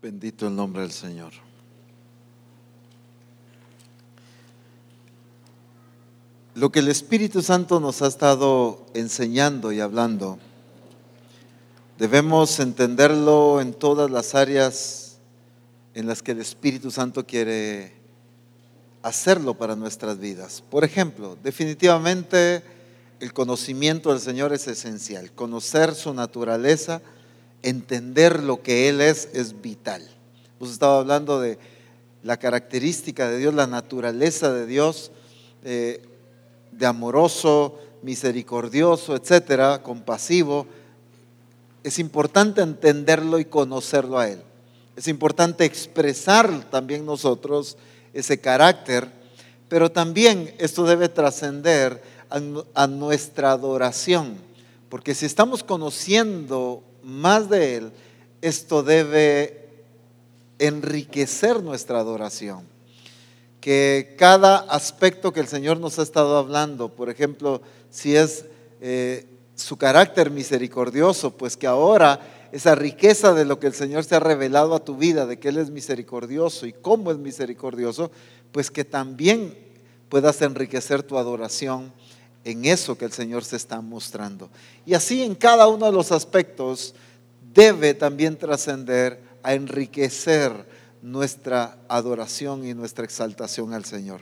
Bendito el nombre del Señor. Lo que el Espíritu Santo nos ha estado enseñando y hablando, debemos entenderlo en todas las áreas en las que el Espíritu Santo quiere hacerlo para nuestras vidas. Por ejemplo, definitivamente el conocimiento del Señor es esencial. Conocer su naturaleza, entender lo que Él es, es vital. Hemos estado hablando de la característica de Dios, la naturaleza de Dios, eh, de amoroso, misericordioso, etcétera, compasivo. Es importante entenderlo y conocerlo a Él. Es importante expresar también nosotros ese carácter, pero también esto debe trascender a, nuestra adoración, porque si estamos conociendo más de Él, esto debe enriquecer nuestra adoración. Que cada aspecto que el Señor nos ha estado hablando, por ejemplo, si es eh, su carácter misericordioso, pues que ahora esa riqueza de lo que el Señor se ha revelado a tu vida, de que Él es misericordioso y cómo es misericordioso, pues que también puedas enriquecer tu adoración en eso que el Señor se está mostrando. Y así en cada uno de los aspectos debe también trascender a enriquecer nuestra adoración y nuestra exaltación al Señor.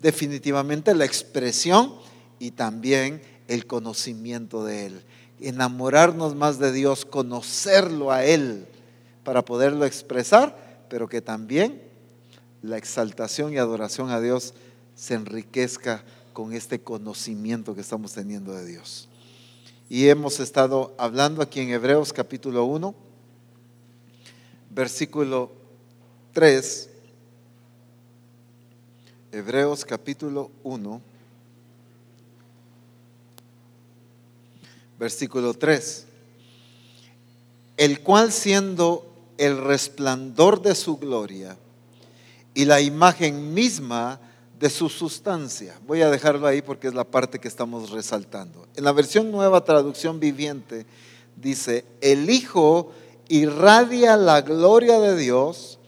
Definitivamente la expresión y también el conocimiento de Él. Enamorarnos más de Dios, conocerlo a Él para poderlo expresar, pero que también la exaltación y adoración a Dios se enriquezca con este conocimiento que estamos teniendo de Dios. Y hemos estado hablando aquí en Hebreos capítulo 1, versículo 3. Hebreos capítulo 1, versículo 3. El cual siendo el resplandor de su gloria y la imagen misma de su sustancia. Voy a dejarlo ahí porque es la parte que estamos resaltando. En la versión nueva traducción viviente dice, el Hijo irradia la gloria de Dios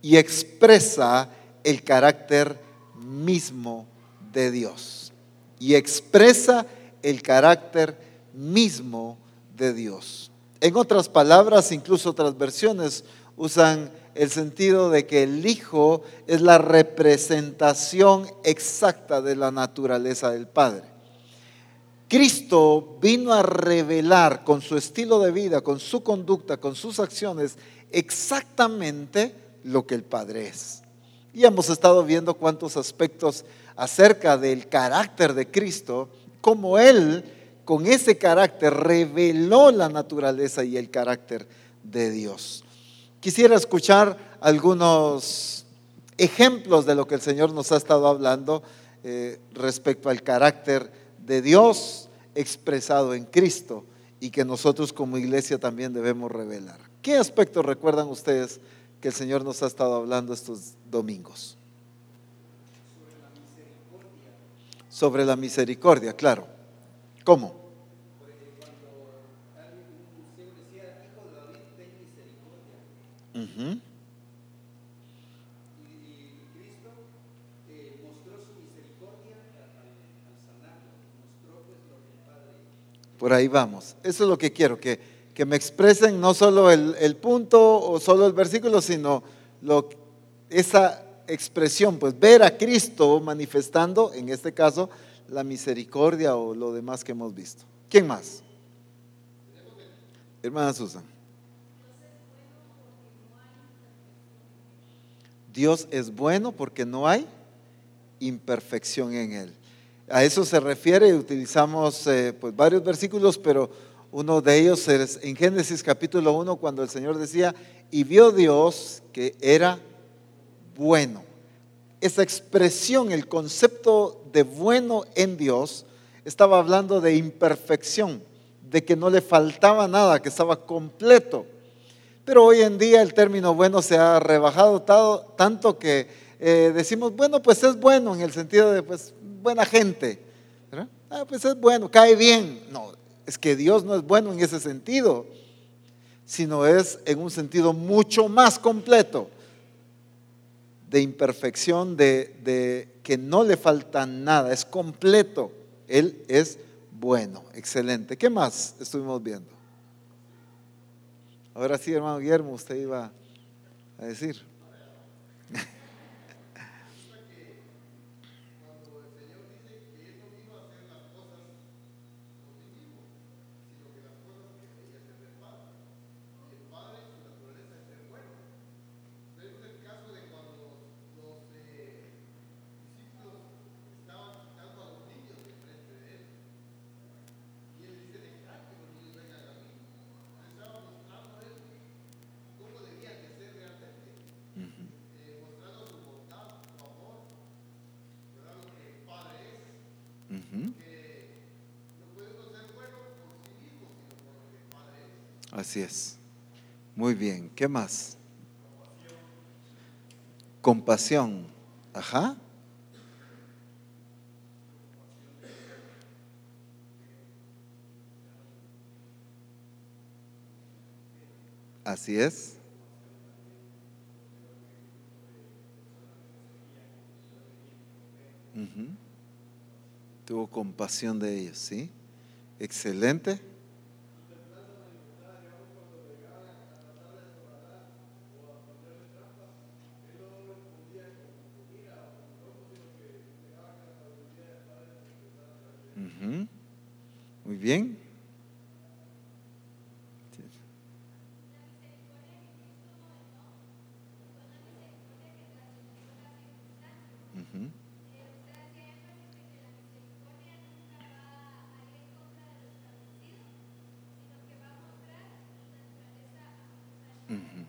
y expresa el carácter mismo de Dios. Y expresa el carácter mismo de Dios. En otras palabras, incluso otras versiones usan el sentido de que el Hijo es la representación exacta de la naturaleza del Padre. Cristo vino a revelar con su estilo de vida, con su conducta, con sus acciones, exactamente lo que el Padre es. Y hemos estado viendo cuántos aspectos acerca del carácter de Cristo, cómo Él con ese carácter reveló la naturaleza y el carácter de Dios. Quisiera escuchar algunos ejemplos de lo que el Señor nos ha estado hablando eh, respecto al carácter de Dios expresado en Cristo y que nosotros como iglesia también debemos revelar. ¿Qué aspectos recuerdan ustedes que el Señor nos ha estado hablando estos domingos? Sobre la misericordia. Sobre la misericordia, claro. ¿Cómo? Y, Cristo eh, mostró su misericordia al, sanarlo, mostró pues lo que el Padre. Por ahí vamos. Eso es lo que quiero, que, que me expresen no solo el, el, punto o solo el versículo, sino lo, esa expresión, pues ver a Cristo manifestando, en este caso, la misericordia o lo demás que hemos visto. ¿Quién más? Hermana Susan. Dios es bueno porque no hay imperfección en Él. A eso se refiere utilizamos eh, pues varios versículos, pero uno de ellos es en Génesis capítulo 1 cuando el Señor decía, y vio Dios que era bueno. Esa expresión, el concepto de bueno en Dios, estaba hablando de imperfección, de que no le faltaba nada, que estaba completo. Pero hoy en día el término bueno se ha rebajado tanto que eh, decimos, bueno, pues es bueno en el sentido de, pues, buena gente. Ah, pues es bueno, cae bien. No, es que Dios no es bueno en ese sentido, sino es en un sentido mucho más completo de imperfección, de, de que no le falta nada, es completo. Él es bueno, excelente. ¿Qué más estuvimos viendo? Ahora sí, hermano Guillermo, usted iba a decir. Así es. Muy bien. ¿Qué más? Compasión. Ajá. Así es. Tuvo compasión de ellos, ¿sí? Excelente. Ujú. Muy bien. Ujú. Ujú.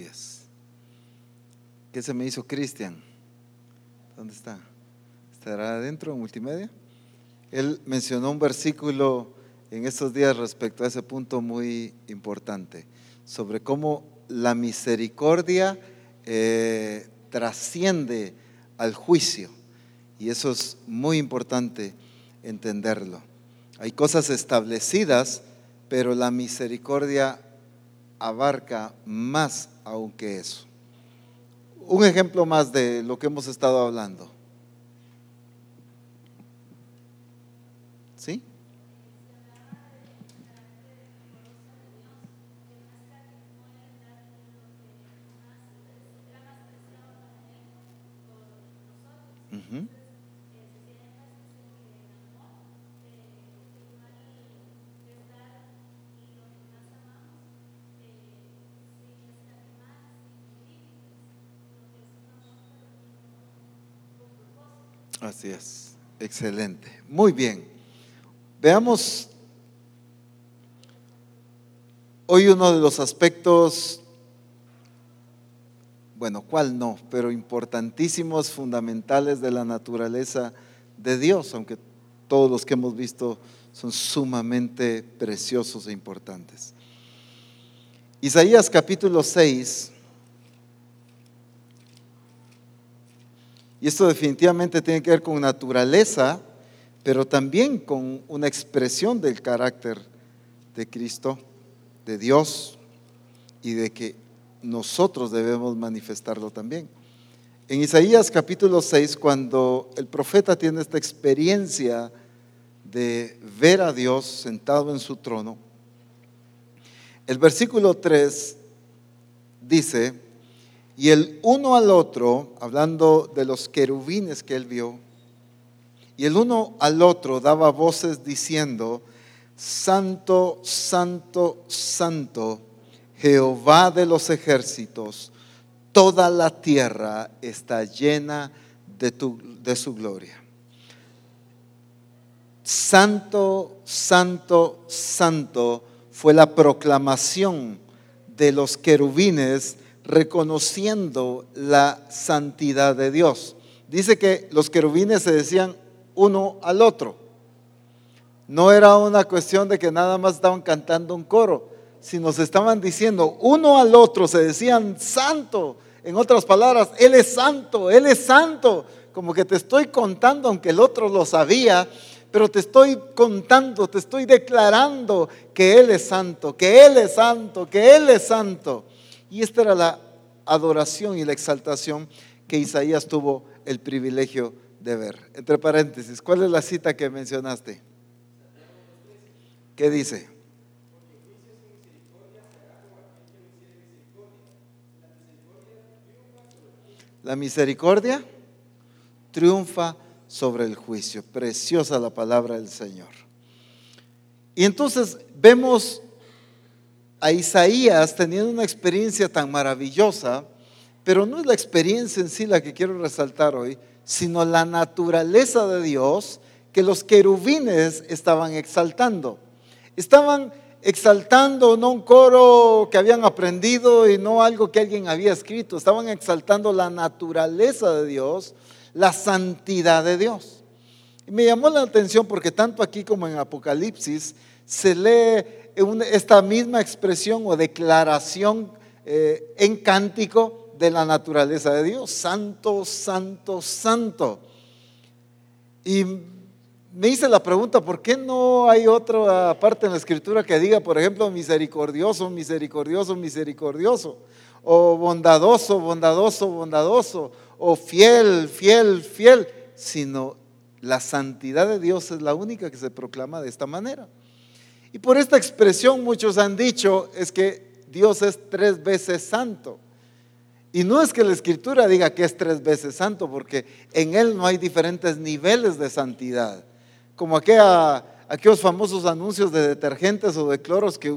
Es. ¿Qué se me hizo Cristian? ¿Dónde está? ¿Estará adentro en multimedia? Él mencionó un versículo en estos días respecto a ese punto muy importante, sobre cómo la misericordia eh, trasciende al juicio. Y eso es muy importante entenderlo. Hay cosas establecidas, pero la misericordia abarca más aún que eso. Un ejemplo más de lo que hemos estado hablando. ¿Sí? Así es, excelente. Muy bien. Veamos hoy uno de los aspectos, bueno, ¿cuál no? Pero importantísimos, fundamentales de la naturaleza de Dios, aunque todos los que hemos visto son sumamente preciosos e importantes. Isaías capítulo 6. Y esto definitivamente tiene que ver con naturaleza, pero también con una expresión del carácter de Cristo, de Dios, y de que nosotros debemos manifestarlo también. En Isaías capítulo 6, cuando el profeta tiene esta experiencia de ver a Dios sentado en su trono, el versículo 3 dice, y el uno al otro, hablando de los querubines que él vio, y el uno al otro daba voces diciendo, Santo, Santo, Santo, Jehová de los ejércitos, toda la tierra está llena de, tu, de su gloria. Santo, Santo, Santo fue la proclamación de los querubines reconociendo la santidad de Dios. Dice que los querubines se decían uno al otro. No era una cuestión de que nada más estaban cantando un coro, si nos estaban diciendo uno al otro, se decían santo. En otras palabras, Él es santo, Él es santo. Como que te estoy contando, aunque el otro lo sabía, pero te estoy contando, te estoy declarando que Él es santo, que Él es santo, que Él es santo. Y esta era la adoración y la exaltación que Isaías tuvo el privilegio de ver. Entre paréntesis, ¿cuál es la cita que mencionaste? ¿Qué dice? La misericordia triunfa sobre el juicio. Preciosa la palabra del Señor. Y entonces vemos a Isaías teniendo una experiencia tan maravillosa, pero no es la experiencia en sí la que quiero resaltar hoy, sino la naturaleza de Dios que los querubines estaban exaltando. Estaban exaltando no un coro que habían aprendido y no algo que alguien había escrito, estaban exaltando la naturaleza de Dios, la santidad de Dios. Y me llamó la atención porque tanto aquí como en Apocalipsis se lee esta misma expresión o declaración eh, en cántico de la naturaleza de Dios. Santo, santo, santo. Y me hice la pregunta, ¿por qué no hay otra parte en la escritura que diga, por ejemplo, misericordioso, misericordioso, misericordioso? O bondadoso, bondadoso, bondadoso. O fiel, fiel, fiel. Sino la santidad de Dios es la única que se proclama de esta manera. Y por esta expresión muchos han dicho es que Dios es tres veces santo. Y no es que la escritura diga que es tres veces santo, porque en Él no hay diferentes niveles de santidad. Como aquellos famosos anuncios de detergentes o de cloros que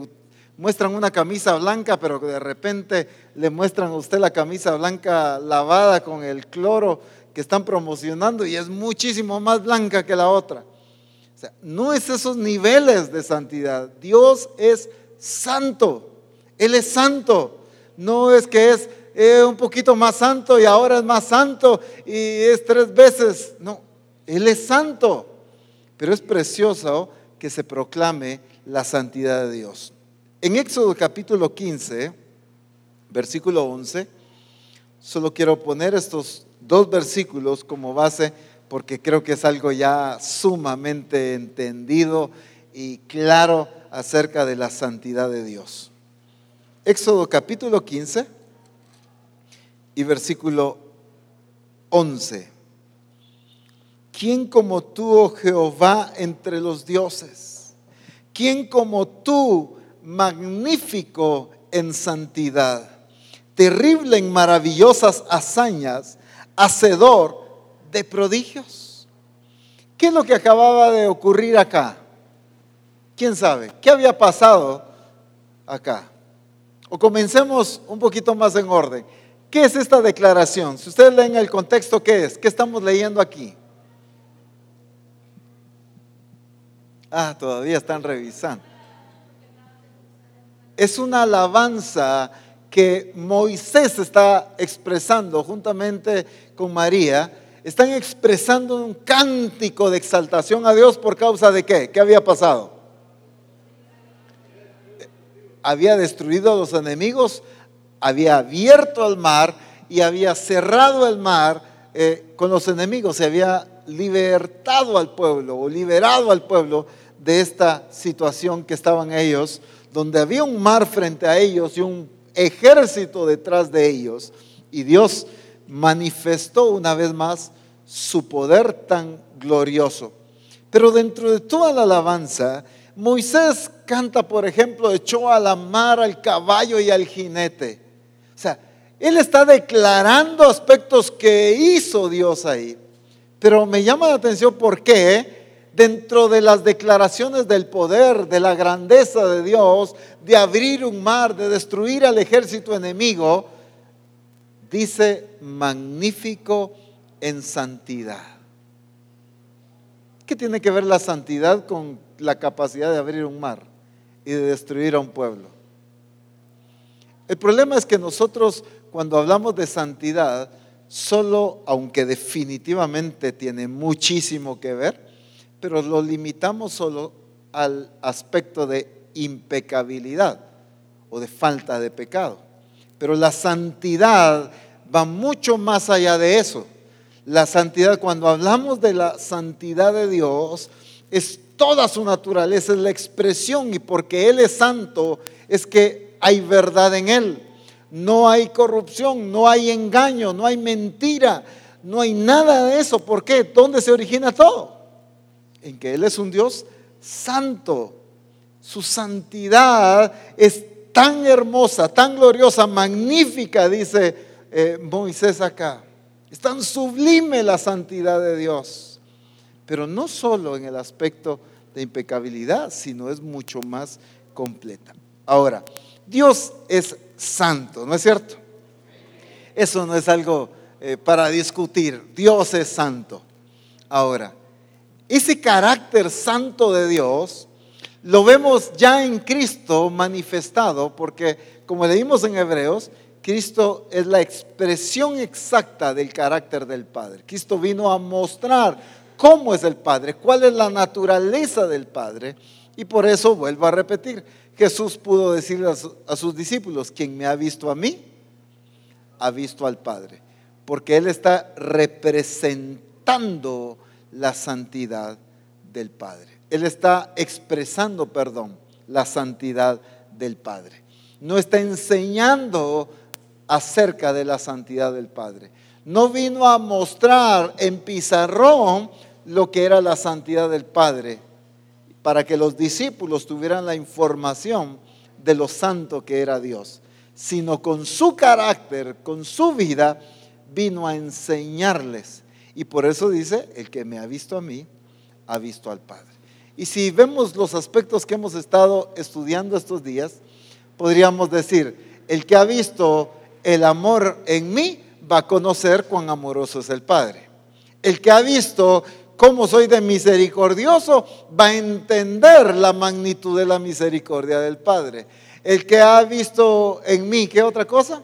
muestran una camisa blanca, pero que de repente le muestran a usted la camisa blanca lavada con el cloro que están promocionando y es muchísimo más blanca que la otra no es esos niveles de santidad. Dios es santo. Él es santo. No es que es eh, un poquito más santo y ahora es más santo y es tres veces. No, Él es santo. Pero es precioso que se proclame la santidad de Dios. En Éxodo capítulo 15, versículo 11, solo quiero poner estos dos versículos como base porque creo que es algo ya sumamente entendido y claro acerca de la santidad de Dios. Éxodo capítulo 15 y versículo 11. ¿Quién como tú, oh Jehová, entre los dioses? ¿Quién como tú, magnífico en santidad, terrible en maravillosas hazañas, hacedor de prodigios. ¿Qué es lo que acababa de ocurrir acá? ¿Quién sabe? ¿Qué había pasado acá? O comencemos un poquito más en orden. ¿Qué es esta declaración? Si ustedes leen el contexto, ¿qué es? ¿Qué estamos leyendo aquí? Ah, todavía están revisando. Es una alabanza que Moisés está expresando juntamente con María están expresando un cántico de exaltación a Dios por causa de qué? ¿Qué había pasado? Había destruido a los enemigos, había abierto el mar y había cerrado el mar eh, con los enemigos, se había libertado al pueblo o liberado al pueblo de esta situación que estaban ellos, donde había un mar frente a ellos y un ejército detrás de ellos. Y Dios manifestó una vez más su poder tan glorioso. Pero dentro de toda la alabanza, Moisés canta, por ejemplo, echó a la mar al caballo y al jinete. O sea, él está declarando aspectos que hizo Dios ahí. Pero me llama la atención por qué dentro de las declaraciones del poder, de la grandeza de Dios, de abrir un mar, de destruir al ejército enemigo, dice magnífico en santidad. ¿Qué tiene que ver la santidad con la capacidad de abrir un mar y de destruir a un pueblo? El problema es que nosotros cuando hablamos de santidad, solo, aunque definitivamente tiene muchísimo que ver, pero lo limitamos solo al aspecto de impecabilidad. o de falta de pecado. Pero la santidad va mucho más allá de eso. La santidad, cuando hablamos de la santidad de Dios, es toda su naturaleza, es la expresión y porque Él es santo es que hay verdad en Él. No hay corrupción, no hay engaño, no hay mentira, no hay nada de eso. ¿Por qué? ¿Dónde se origina todo? En que Él es un Dios santo. Su santidad es tan hermosa, tan gloriosa, magnífica, dice eh, Moisés acá. Es tan sublime la santidad de Dios. Pero no solo en el aspecto de impecabilidad, sino es mucho más completa. Ahora, Dios es santo, ¿no es cierto? Eso no es algo eh, para discutir. Dios es santo. Ahora, ese carácter santo de Dios lo vemos ya en Cristo manifestado, porque como leímos en Hebreos, Cristo es la expresión exacta del carácter del Padre. Cristo vino a mostrar cómo es el Padre, cuál es la naturaleza del Padre, y por eso vuelvo a repetir, Jesús pudo decirle a, sus discípulos, quien me ha visto a mí, ha visto al Padre, porque Él está representando la santidad del Padre. Él está expresando, perdón, la santidad del Padre. No está enseñando acerca de la santidad del Padre. No vino a mostrar en pizarrón lo que era la santidad del Padre, para que los discípulos tuvieran la información de lo santo que era Dios, sino con su carácter, con su vida, vino a enseñarles. Y por eso dice, el que me ha visto a mí, ha visto al Padre. Y si vemos los aspectos que hemos estado estudiando estos días, podríamos decir, el que ha visto el amor en mí va a conocer cuán amoroso es el Padre. El que ha visto como soy de misericordioso, va a entender la magnitud de la misericordia del Padre. El que ha visto en mí, ¿qué otra cosa?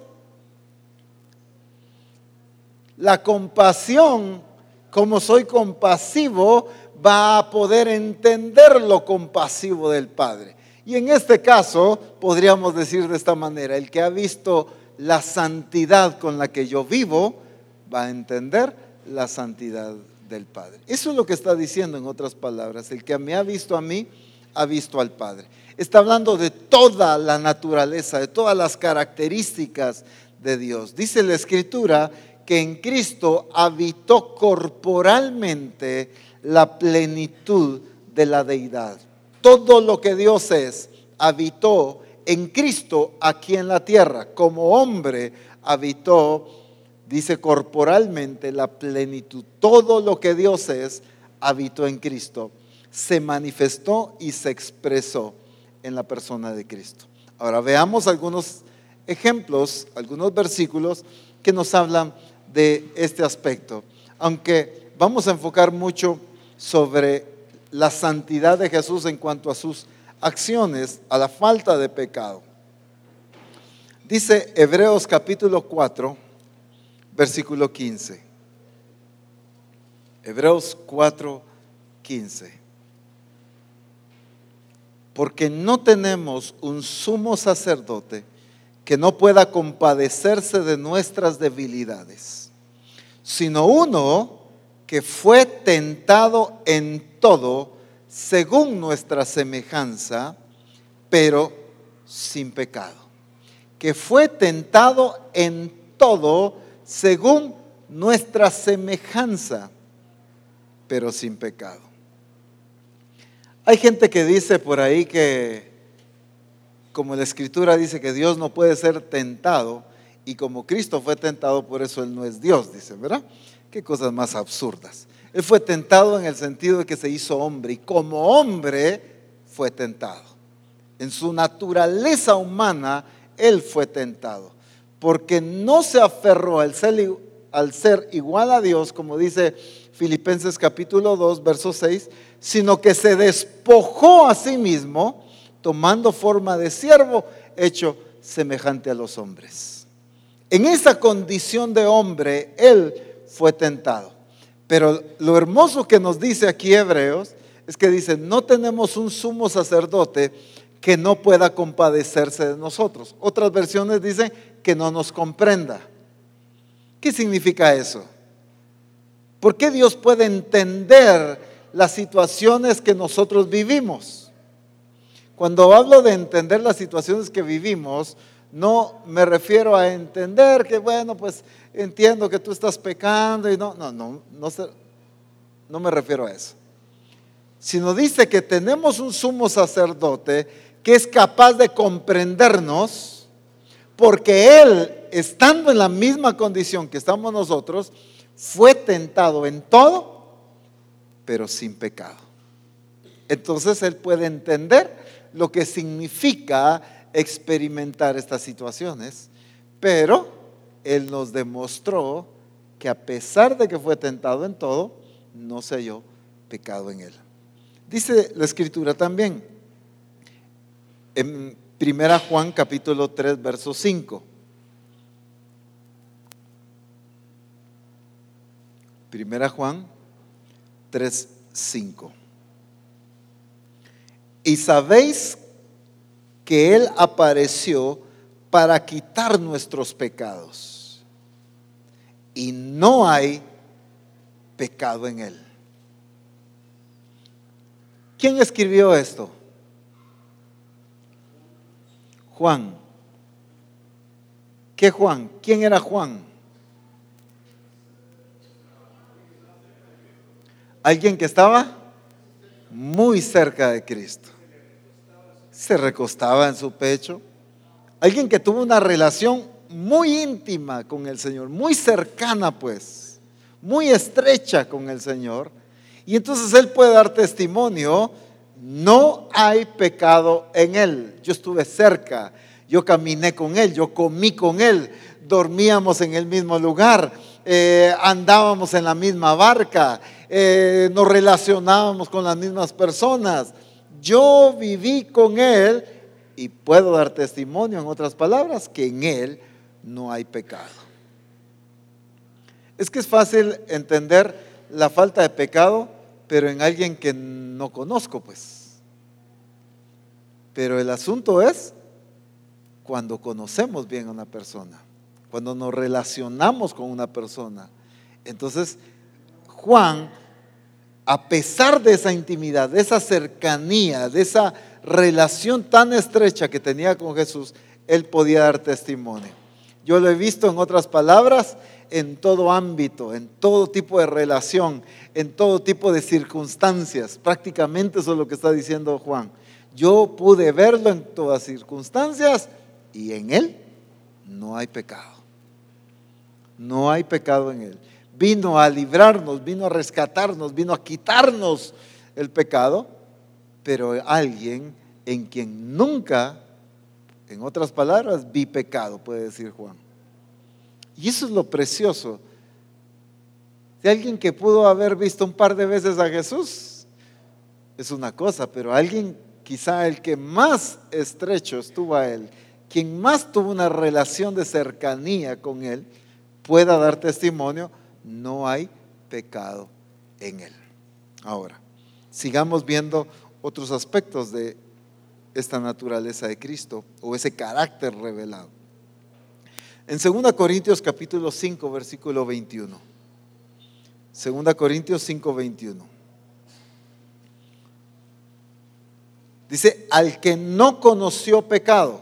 La compasión, como soy compasivo, va a poder entender lo compasivo del Padre. Y en este caso, podríamos decir de esta manera, el que ha visto la santidad con la que yo vivo, va a entender la santidad del Padre. Eso es lo que está diciendo en otras palabras. El que me ha visto a mí, ha visto al Padre. Está hablando de toda la naturaleza, de todas las características de Dios. Dice la Escritura que en Cristo habitó corporalmente la plenitud de la deidad. Todo lo que Dios es, habitó en Cristo aquí en la tierra. Como hombre, habitó dice corporalmente la plenitud. Todo lo que Dios es, habitó en Cristo. Se manifestó y se expresó en la persona de Cristo. Ahora veamos algunos ejemplos, algunos versículos que nos hablan de este aspecto. Aunque vamos a enfocar mucho sobre la santidad de Jesús en cuanto a sus acciones, a la falta de pecado. Dice Hebreos capítulo 4, versículo 15. Hebreos 4, 15. Porque no tenemos un sumo sacerdote que no pueda compadecerse de nuestras debilidades, sino uno que fue tentado en todo según nuestra semejanza, pero sin pecado. Que fue tentado en todo según nuestra semejanza, pero sin pecado. Hay gente que dice por ahí que, como la escritura dice que Dios no puede ser tentado, y como Cristo fue tentado, por eso Él no es Dios, dice, ¿verdad? Qué cosas más absurdas. Él fue tentado en el sentido de que se hizo hombre, y como hombre fue tentado. En su naturaleza humana, Él fue tentado porque no se aferró al ser, al ser igual a Dios, como dice Filipenses capítulo 2, verso 6, sino que se despojó a sí mismo, tomando forma de siervo, hecho semejante a los hombres. En esa condición de hombre, él fue tentado. Pero lo hermoso que nos dice aquí Hebreos es que dice, no tenemos un sumo sacerdote que no pueda compadecerse de nosotros. Otras versiones dicen que no nos comprenda. ¿Qué significa eso? ¿Por qué Dios puede entender las situaciones que nosotros vivimos? Cuando hablo de entender las situaciones que vivimos, no me refiero a entender que, bueno, pues entiendo que tú estás pecando y no, no, no, no, no me refiero a eso. Sino dice que tenemos un sumo sacerdote que es capaz de comprendernos, porque Él, estando en la misma condición que estamos nosotros, fue tentado en todo, pero sin pecado. Entonces Él puede entender lo que significa experimentar estas situaciones, pero Él nos demostró que a pesar de que fue tentado en todo, no se halló pecado en Él. Dice la escritura también, en Primera Juan capítulo 3, verso 5. Primera Juan 3, 5. Y sabéis que Él apareció para quitar nuestros pecados. Y no hay pecado en Él. ¿Quién escribió esto? Juan. ¿Qué Juan? ¿Quién era Juan? Alguien que estaba muy cerca de Cristo. Se recostaba en su pecho. Alguien que tuvo una relación muy íntima con el Señor, muy cercana pues, muy estrecha con el Señor. Y entonces él puede dar testimonio no hay pecado en él. Yo estuve cerca, yo caminé con él, yo comí con él, dormíamos en el mismo lugar, eh, andábamos en la misma barca, eh, nos relacionábamos con las mismas personas. Yo viví con él y puedo dar testimonio, en otras palabras, que en él no hay pecado. Es que es fácil entender la falta de pecado pero en alguien que no conozco, pues. Pero el asunto es cuando conocemos bien a una persona, cuando nos relacionamos con una persona. Entonces, Juan, a pesar de esa intimidad, de esa cercanía, de esa relación tan estrecha que tenía con Jesús, él podía dar testimonio. Yo lo he visto en otras palabras en todo ámbito, en todo tipo de relación, en todo tipo de circunstancias. Prácticamente eso es lo que está diciendo Juan. Yo pude verlo en todas circunstancias y en él no hay pecado. No hay pecado en él. Vino a librarnos, vino a rescatarnos, vino a quitarnos el pecado, pero alguien en quien nunca, en otras palabras, vi pecado, puede decir Juan. Y eso es lo precioso. De alguien que pudo haber visto un par de veces a Jesús, es una cosa, pero alguien quizá el que más estrecho estuvo a él, quien más tuvo una relación de cercanía con él, pueda dar testimonio, no hay pecado en él. Ahora, sigamos viendo otros aspectos de esta naturaleza de Cristo o ese carácter revelado. En 2 Corintios capítulo 5, versículo 21. 2 Corintios 5, 21. Dice, al que no conoció pecado,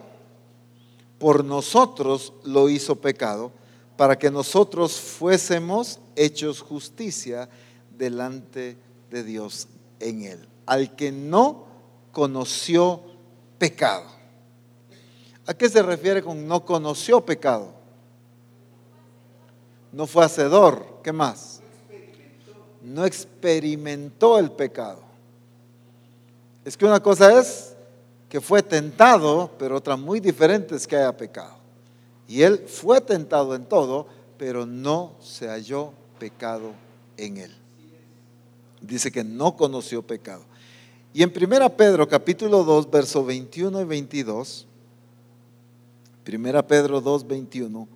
por nosotros lo hizo pecado, para que nosotros fuésemos hechos justicia delante de Dios en él. Al que no conoció pecado. ¿A qué se refiere con no conoció pecado? No fue hacedor. ¿Qué más? No experimentó el pecado. Es que una cosa es que fue tentado, pero otra muy diferente es que haya pecado. Y él fue tentado en todo, pero no se halló pecado en él. Dice que no conoció pecado. Y en 1 Pedro capítulo 2, verso 21 y 22, 1 Pedro 2, 21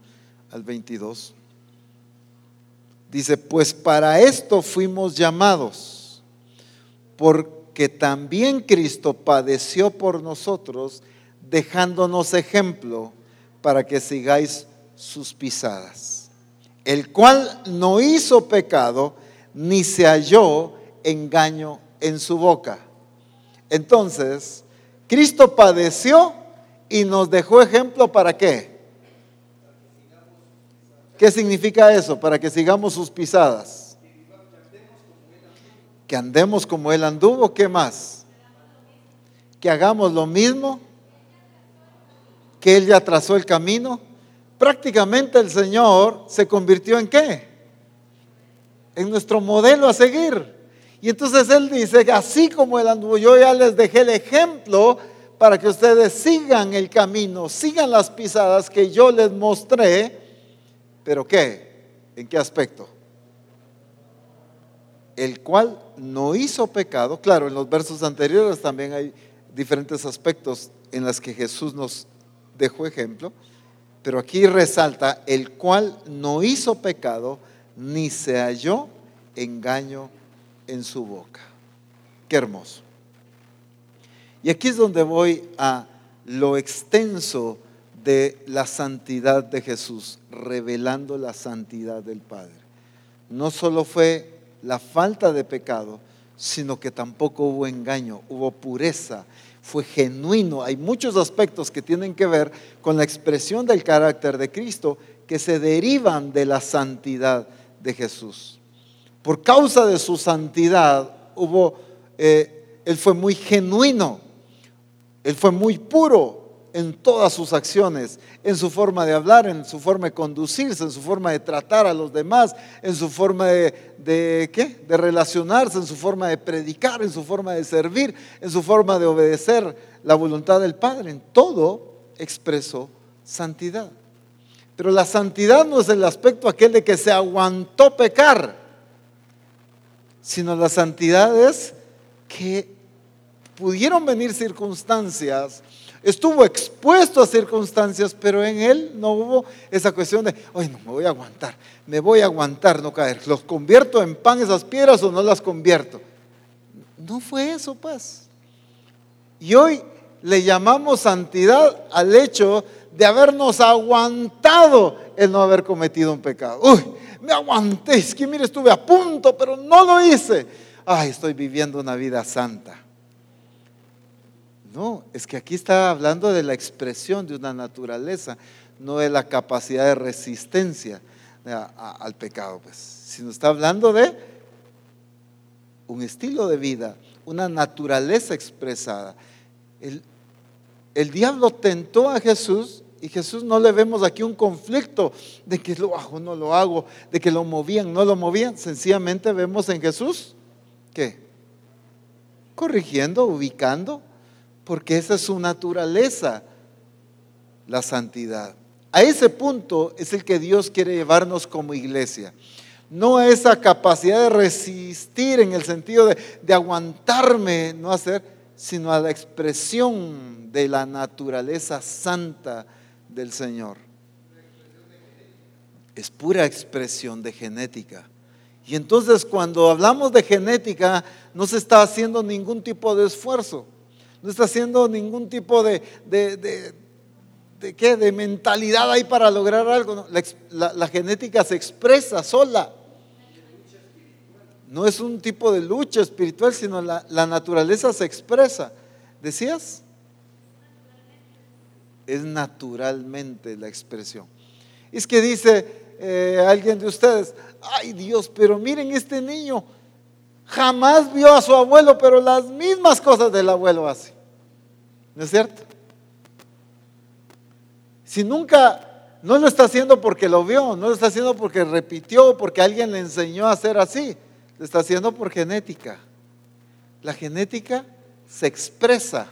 al 22, dice, pues para esto fuimos llamados, por que también Cristo padeció por nosotros, dejándonos ejemplo para que sigáis sus pisadas, el cual no hizo pecado, ni se halló engaño en su boca. Entonces, Cristo padeció y nos dejó ejemplo para qué? ¿Qué significa eso? Para que sigamos sus pisadas. Que andemos como Él anduvo, ¿qué más? Que hagamos lo mismo, que Él ya trazó el camino. Prácticamente el Señor se convirtió en qué? En nuestro modelo a seguir. Y entonces Él dice, así como Él anduvo, yo ya les dejé el ejemplo para que ustedes sigan el camino, sigan las pisadas que yo les mostré ¿Pero qué? ¿En qué aspecto? El cual no hizo pecado. Claro, en los versos anteriores también hay diferentes aspectos en los que Jesús nos dejó ejemplo. Pero aquí resalta, el cual no hizo pecado, ni se halló engaño en su boca. Qué hermoso. Y aquí es donde voy a lo extenso de la santidad de Jesús, revelando la santidad del Padre. No solo fue la falta de pecado, sino que tampoco hubo engaño, hubo pureza, fue genuino. Hay muchos aspectos que tienen que ver con la expresión del carácter de Cristo que se derivan de la santidad de Jesús. Por causa de su santidad, hubo, eh, él fue muy genuino, él fue muy puro, en todas sus acciones, en su forma de hablar, en su forma de conducirse, en su forma de tratar a los demás, en su forma de, ¿qué? de relacionarse, en su forma de predicar, en su forma de servir, en su forma de obedecer la voluntad del Padre. En todo expresó santidad. Pero la santidad no es el aspecto aquel de que se aguantó pecar, sino la santidad es que pudieron venir circunstancias estuvo expuesto a circunstancias, pero en él no hubo esa cuestión de, oye, no, me voy a aguantar, me voy a aguantar, no caer. ¿Los convierto en pan esas piedras o no las convierto? No fue eso, pues. Y hoy le llamamos santidad al hecho de habernos aguantado el no haber cometido un pecado. Uy, me aguanté, es que mire, estuve a punto, pero no lo hice. Ay, estoy viviendo una vida santa. No, es que aquí está hablando de la expresión de una naturaleza, no de la capacidad de resistencia al pecado, pues, sino está hablando de un estilo de vida, una naturaleza expresada. El, el diablo tentó a Jesús y Jesús no le vemos aquí un conflicto de que lo hago, no lo hago, de que lo movían, no lo movían. Sencillamente vemos en Jesús que corrigiendo, ubicando, porque esa es su naturaleza, la santidad. A ese punto es el que Dios quiere llevarnos como iglesia. No a esa capacidad de resistir en el sentido de, de aguantarme, no hacer, sino a la expresión de la naturaleza santa del Señor. Es pura expresión de genética. Y entonces cuando hablamos de genética, no se está haciendo ningún tipo de esfuerzo no está haciendo ningún tipo de, de, ¿qué? de mentalidad ahí para lograr algo. La, genética se expresa sola. No es un tipo de lucha espiritual, sino la, naturaleza se expresa. ¿Decías? Es naturalmente la expresión. Es que dice eh, alguien de ustedes, ay Dios, pero miren este niño, jamás vio a su abuelo, pero las mismas cosas del abuelo hace. ¿No es cierto? Si nunca, no lo está haciendo porque lo vio, no lo está haciendo porque repitió, porque alguien le enseñó a hacer así, lo está haciendo por genética. La genética se expresa.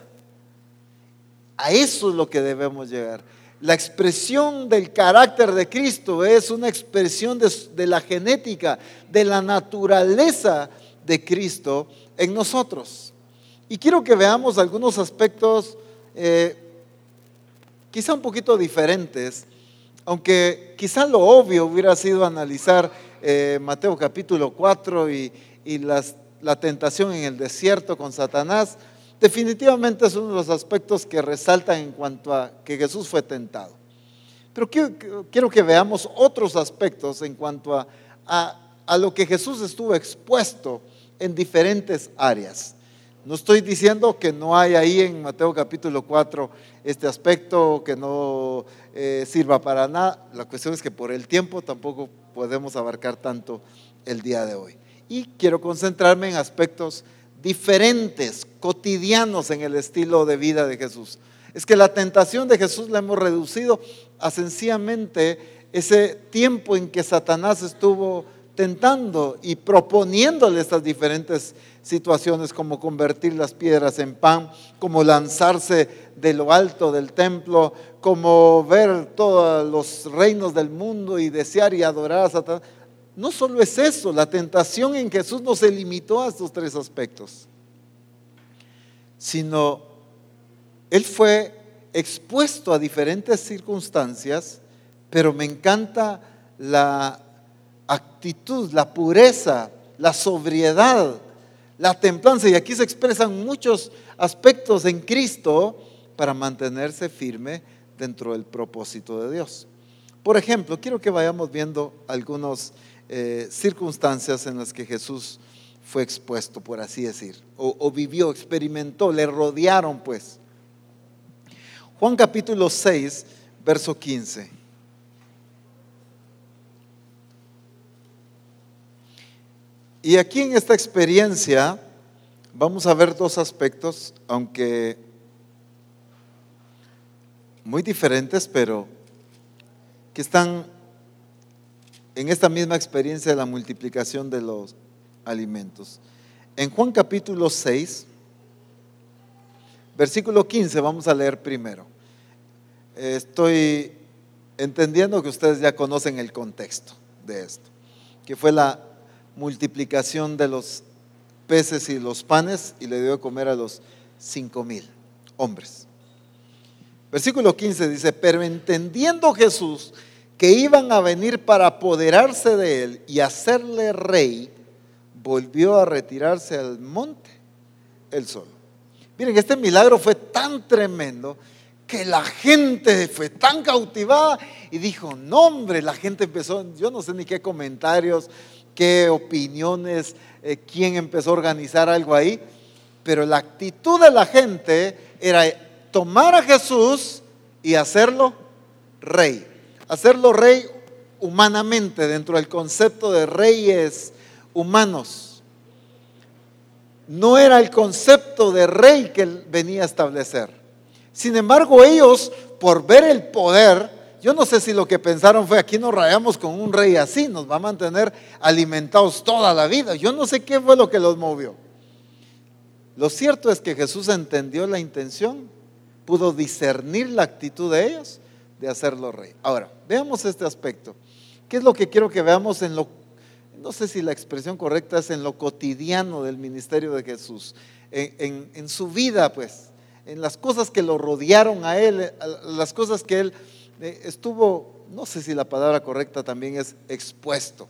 A eso es lo que debemos llegar. La expresión del carácter de Cristo es una expresión de, la genética, de la naturaleza de Cristo en nosotros. Y quiero que veamos algunos aspectos eh, quizá un poquito diferentes, aunque quizá lo obvio hubiera sido analizar eh, Mateo capítulo 4 y, las la tentación en el desierto con Satanás, definitivamente es uno de los aspectos que resaltan en cuanto a que Jesús fue tentado. Pero quiero, que veamos otros aspectos en cuanto a, a lo que Jesús estuvo expuesto en diferentes áreas. No estoy diciendo que no hay ahí en Mateo capítulo 4 este aspecto que no eh, sirva para nada. La cuestión es que por el tiempo tampoco podemos abarcar tanto el día de hoy. Y quiero concentrarme en aspectos diferentes, cotidianos en el estilo de vida de Jesús. Es que la tentación de Jesús la hemos reducido a sencillamente ese tiempo en que Satanás estuvo tentando y proponiéndole estas diferentes situaciones como convertir las piedras en pan, como lanzarse de lo alto del templo, como ver todos los reinos del mundo y desear y adorar a Satanás. No solo es eso, la tentación en Jesús no se limitó a estos tres aspectos, sino Él fue expuesto a diferentes circunstancias, pero me encanta la actitud, la pureza, la sobriedad, la templanza. Y aquí se expresan muchos aspectos en Cristo para mantenerse firme dentro del propósito de Dios. Por ejemplo, quiero que vayamos viendo algunas eh, circunstancias en las que Jesús fue expuesto, por así decir, o, o vivió, experimentó, le rodearon pues. Juan capítulo 6, verso 15. Y aquí en esta experiencia vamos a ver dos aspectos, aunque muy diferentes, pero que están en esta misma experiencia de la multiplicación de los alimentos. En Juan capítulo 6, versículo 15, vamos a leer primero. Estoy entendiendo que ustedes ya conocen el contexto de esto, que fue la multiplicación de los peces y los panes y le dio de comer a los cinco mil hombres. Versículo 15 dice, pero entendiendo Jesús que iban a venir para apoderarse de él y hacerle rey, volvió a retirarse al monte el sol. Miren, este milagro fue tan tremendo que la gente fue tan cautivada y dijo, no hombre, la gente empezó, yo no sé ni qué comentarios, qué opiniones, eh, quién empezó a organizar algo ahí, pero la actitud de la gente era tomar a Jesús y hacerlo rey. Hacerlo rey humanamente dentro del concepto de reyes humanos. No era el concepto de rey que él venía a establecer. Sin embargo, ellos, por ver el poder, yo no sé si lo que pensaron fue, aquí nos rayamos con un rey así, nos va a mantener alimentados toda la vida. Yo no sé qué fue lo que los movió. Lo cierto es que Jesús entendió la intención, pudo discernir la actitud de ellos de hacerlo rey. Ahora, veamos este aspecto. ¿Qué es lo que quiero que veamos en lo, no sé si la expresión correcta es en lo cotidiano del ministerio de Jesús, en, en su vida, pues, en las cosas que lo rodearon a él, las cosas que él estuvo, no sé si la palabra correcta también es expuesto,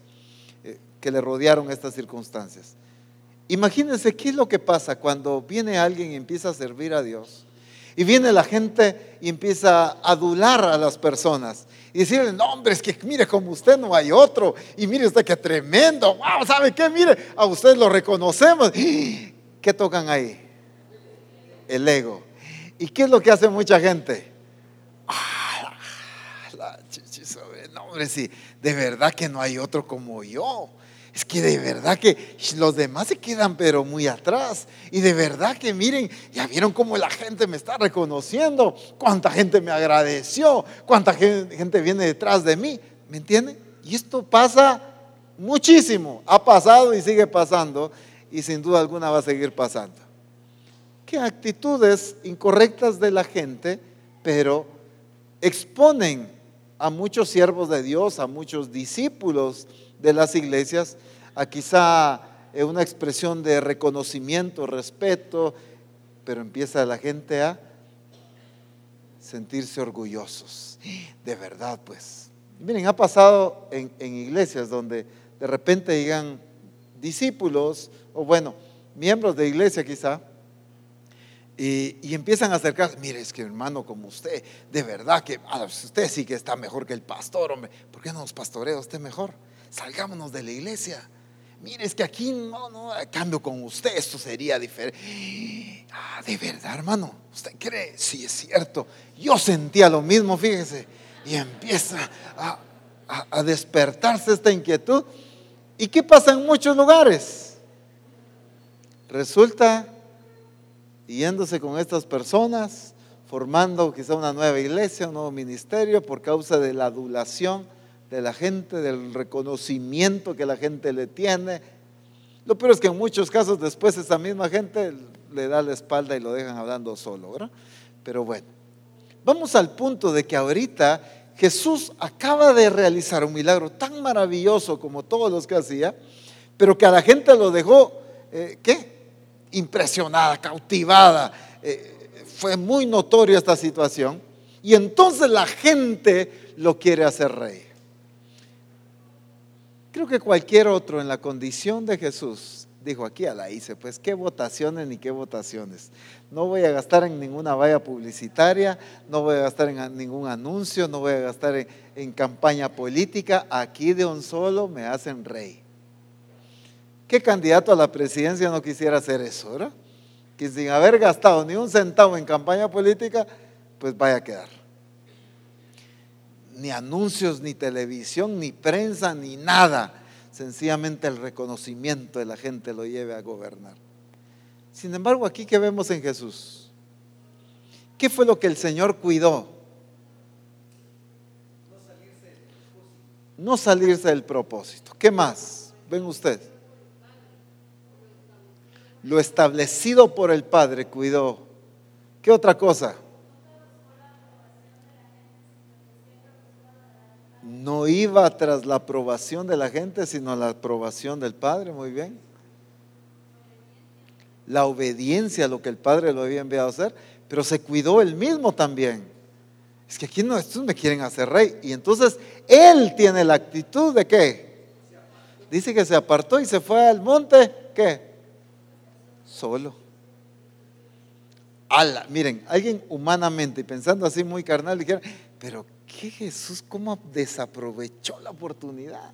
eh, que le rodearon estas circunstancias. Imagínense qué es lo que pasa cuando viene alguien y empieza a servir a Dios. Y viene la gente y empieza a adular a las personas. Y decirle, no, hombre, es que mire, como usted no hay otro. Y mire usted qué tremendo. Wow, ¿sabe qué? Mire, a usted lo reconocemos. ¿Qué tocan ahí? El ego. ¿Y qué es lo que hace mucha gente? no, hombre, sí, de verdad que no hay otro como yo. Es que de verdad que los demás se quedan pero muy atrás. Y de verdad que miren, ya vieron cómo la gente me está reconociendo, cuánta gente me agradeció, cuánta gente viene detrás de mí. ¿Me entienden? Y esto pasa muchísimo. Ha pasado y sigue pasando y sin duda alguna va a seguir pasando. ¿Qué actitudes incorrectas de la gente, pero exponen a muchos siervos de Dios, a muchos discípulos de las iglesias, a quizá eh, una expresión de reconocimiento, respeto, pero empieza la gente a sentirse orgullosos. De verdad, pues. Miren, ha pasado en, iglesias donde de repente llegan discípulos, o bueno, miembros de iglesia quizá, y, empiezan a acercarse, mire, es que hermano como usted, de verdad que ah, usted sí que está mejor que el pastor, hombre, ¿por qué no nos pastorea usted mejor? Salgámonos de la iglesia. Mire, es que aquí no, no, cambio con usted, esto sería diferente. Ah, de verdad, hermano, ¿usted cree? Sí, es cierto. Yo sentía lo mismo, fíjese, y empieza a despertarse esta inquietud. ¿Y qué pasa en muchos lugares? Resulta yéndose con estas personas, formando quizá una nueva iglesia, un nuevo ministerio por causa de la adulación de la gente, del reconocimiento que la gente le tiene. Lo peor es que en muchos casos después esa misma gente le da la espalda y lo dejan hablando solo, ¿verdad? Pero bueno, vamos al punto de que ahorita Jesús acaba de realizar un milagro tan maravilloso como todos los que hacía, pero que a la gente lo dejó, eh, ¿qué? Impresionada, cautivada. Eh, fue muy notoria esta situación. Y entonces la gente lo quiere hacer rey. Creo que cualquier otro en la condición de Jesús dijo, aquí a la hice, pues qué votaciones ni qué votaciones. No voy a gastar en ninguna valla publicitaria, no voy a gastar en ningún anuncio, no voy a gastar en campaña política. Aquí de un solo me hacen rey. ¿Qué candidato a la presidencia no quisiera hacer eso? Que sin haber gastado ni un centavo en campaña política, pues vaya a quedar ni anuncios, ni televisión, ni prensa, ni nada. Sencillamente el reconocimiento de la gente lo lleve a gobernar. Sin embargo, aquí que vemos en Jesús, ¿qué fue lo que el Señor cuidó? No salirse del propósito. ¿Qué más? Ven ustedes. Lo establecido por el Padre cuidó. ¿Qué otra cosa? no iba tras la aprobación de la gente, sino la aprobación del Padre, muy bien. La obediencia a lo que el Padre lo había enviado a hacer, pero se cuidó él mismo también. Es que aquí no, estos me quieren hacer rey. Y entonces él tiene la actitud de qué? Dice que se apartó y se fue al monte, ¿qué? Solo. Ala, miren, alguien humanamente, pensando así muy carnal, dijera, pero ¿qué Jesús cómo desaprovechó la oportunidad?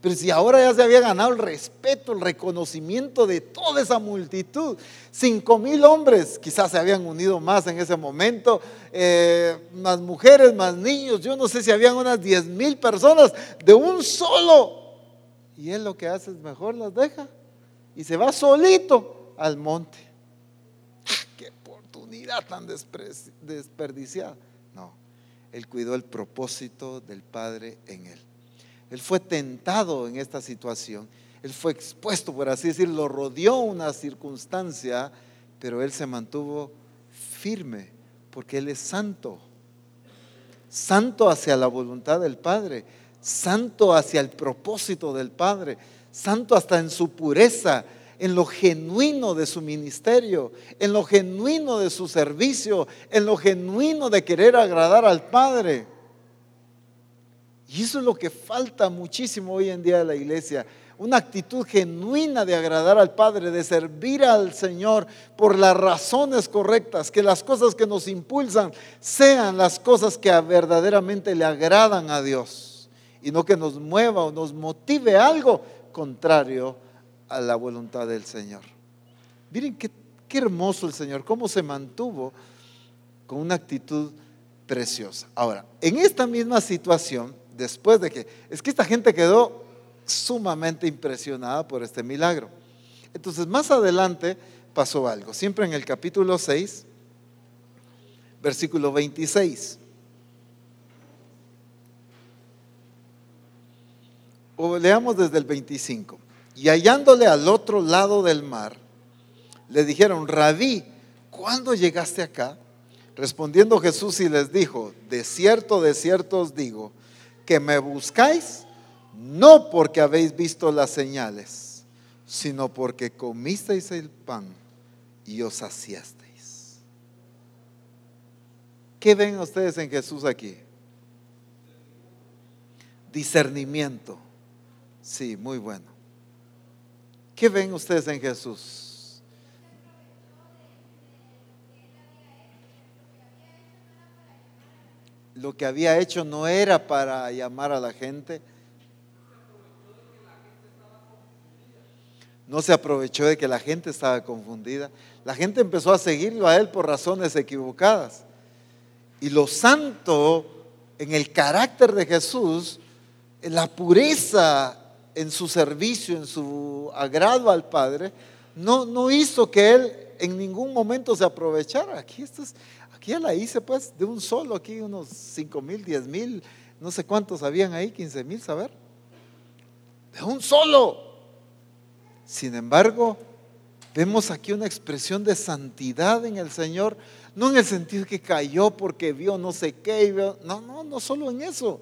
Pero si ahora ya se había ganado el respeto, el reconocimiento de toda esa multitud, cinco mil hombres quizás se habían unido más en ese momento, eh, más mujeres, más niños, yo no sé si habían unas diez mil personas de un solo. Y él lo que hace es mejor las deja y se va solito al monte. ¡Ah, ¡Qué oportunidad tan desperdiciada! Él cuidó el propósito del Padre en él. Él fue tentado en esta situación. Él fue expuesto, por así decirlo, lo rodeó una circunstancia, pero él se mantuvo firme porque él es santo. Santo hacia la voluntad del Padre, santo hacia el propósito del Padre, santo hasta en su pureza, en lo genuino de su ministerio, en lo genuino de su servicio, en lo genuino de querer agradar al Padre. Y eso es lo que falta muchísimo hoy en día de la iglesia. Una actitud genuina de agradar al Padre, de servir al Señor por las razones correctas, que las cosas que nos impulsan sean las cosas que verdaderamente le agradan a Dios y no que nos mueva o nos motive algo contrario a la voluntad del Señor. Miren qué, qué hermoso el Señor, cómo se mantuvo con una actitud preciosa. Ahora, en esta misma situación, después de que, es que esta gente quedó sumamente impresionada por este milagro. Entonces, más adelante pasó algo, siempre en el capítulo 6, versículo 26. O leamos desde el 25. Y hallándole al otro lado del mar, le dijeron, rabí, ¿cuándo llegaste acá? Respondiendo Jesús y les dijo, de cierto, de cierto os digo, que me buscáis no porque habéis visto las señales, sino porque comisteis el pan y os saciasteis. ¿Qué ven ustedes en Jesús aquí? Discernimiento. Sí, muy bueno ¿Qué ven ustedes en Jesús? Lo que había hecho no era para llamar a la gente. No se aprovechó de que la gente estaba confundida. La gente empezó a seguirlo a él por razones equivocadas. Y lo santo en el carácter de Jesús, en la pureza en su servicio, en su agrado al Padre, no, no hizo que él en ningún momento se aprovechara. Aquí, esto aquí ya la hice pues de un solo, aquí unos 5 mil, 10 mil, no sé cuántos habían ahí, 15 mil, saber. De un solo. Sin embargo, vemos aquí una expresión de santidad en el Señor, no en el sentido que cayó porque vio no sé qué, no, no, no solo en eso,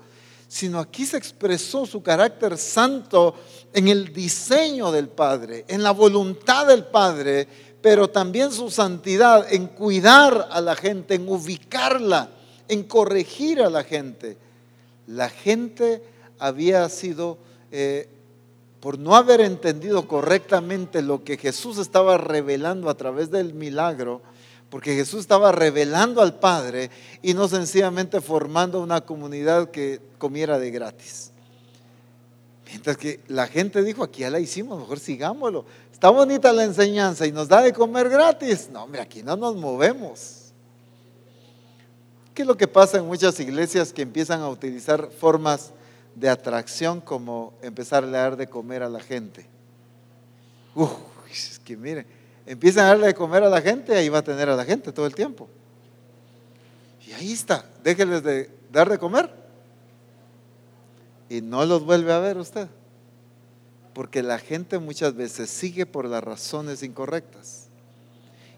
sino aquí se expresó su carácter santo en el diseño del Padre, en la voluntad del Padre, pero también su santidad en cuidar a la gente, en ubicarla, en corregir a la gente. La gente había sido, eh, por no haber entendido correctamente lo que Jesús estaba revelando a través del milagro, porque Jesús estaba revelando al Padre y no sencillamente formando una comunidad que comiera de gratis. Mientras que la gente dijo, aquí ya la hicimos, mejor sigámoslo. Está bonita la enseñanza y nos da de comer gratis. No, hombre, aquí no nos movemos. ¿Qué es lo que pasa en muchas iglesias que empiezan a utilizar formas de atracción como empezar a dar de comer a la gente? Uf, es que miren, empiezan a darle de comer a la gente, ahí va a tener a la gente todo el tiempo. Y ahí está, déjenles de dar de comer. Y no los vuelve a ver usted. Porque la gente muchas veces sigue por las razones incorrectas.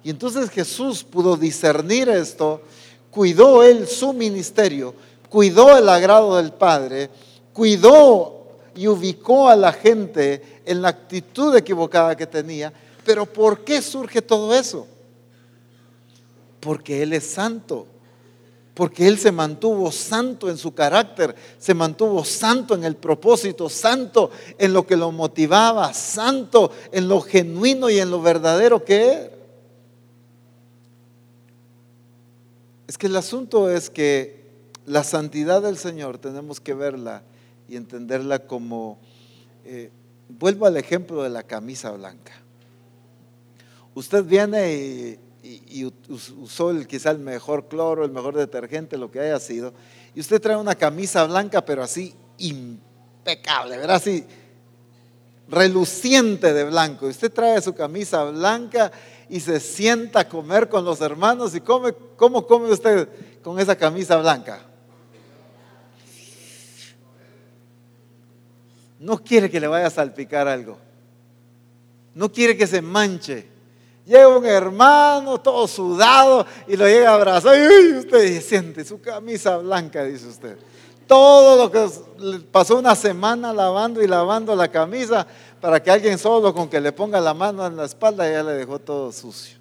Y entonces Jesús pudo discernir esto, cuidó él su ministerio, cuidó el agrado del Padre, cuidó y ubicó a la gente en la actitud equivocada que tenía pero ¿por qué surge todo eso? Porque Él es santo. Porque Él se mantuvo santo en su carácter, se mantuvo santo en el propósito, santo en lo que lo motivaba, santo en lo genuino y en lo verdadero que era. Es que el asunto es que la santidad del Señor tenemos que verla y entenderla como, eh, vuelvo al ejemplo de la camisa blanca. Usted viene y, usó el, quizá el mejor cloro, el mejor detergente, lo que haya sido, y usted trae una camisa blanca, pero así impecable, ¿verdad? Así reluciente de blanco. Y usted trae su camisa blanca y se sienta a comer con los hermanos y come, ¿cómo come usted con esa camisa blanca? No quiere que le vaya a salpicar algo. No quiere que se manche. Llega un hermano todo sudado y lo llega a abrazar y usted siente su camisa blanca, dice usted. Todo lo que pasó una semana lavando y lavando la camisa para que alguien solo con que le ponga la mano en la espalda ya le dejó todo sucio.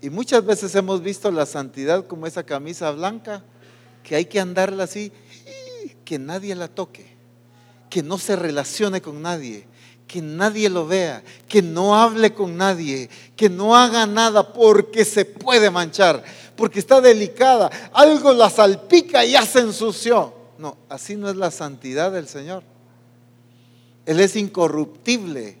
Y muchas veces hemos visto la santidad como esa camisa blanca que hay que andarla así, que nadie la toque, que no se relacione con nadie, que nadie lo vea, que no hable con nadie, que no haga nada porque se puede manchar, porque está delicada, algo la salpica y ya se ensució. No, así no es la santidad del Señor. Él es incorruptible.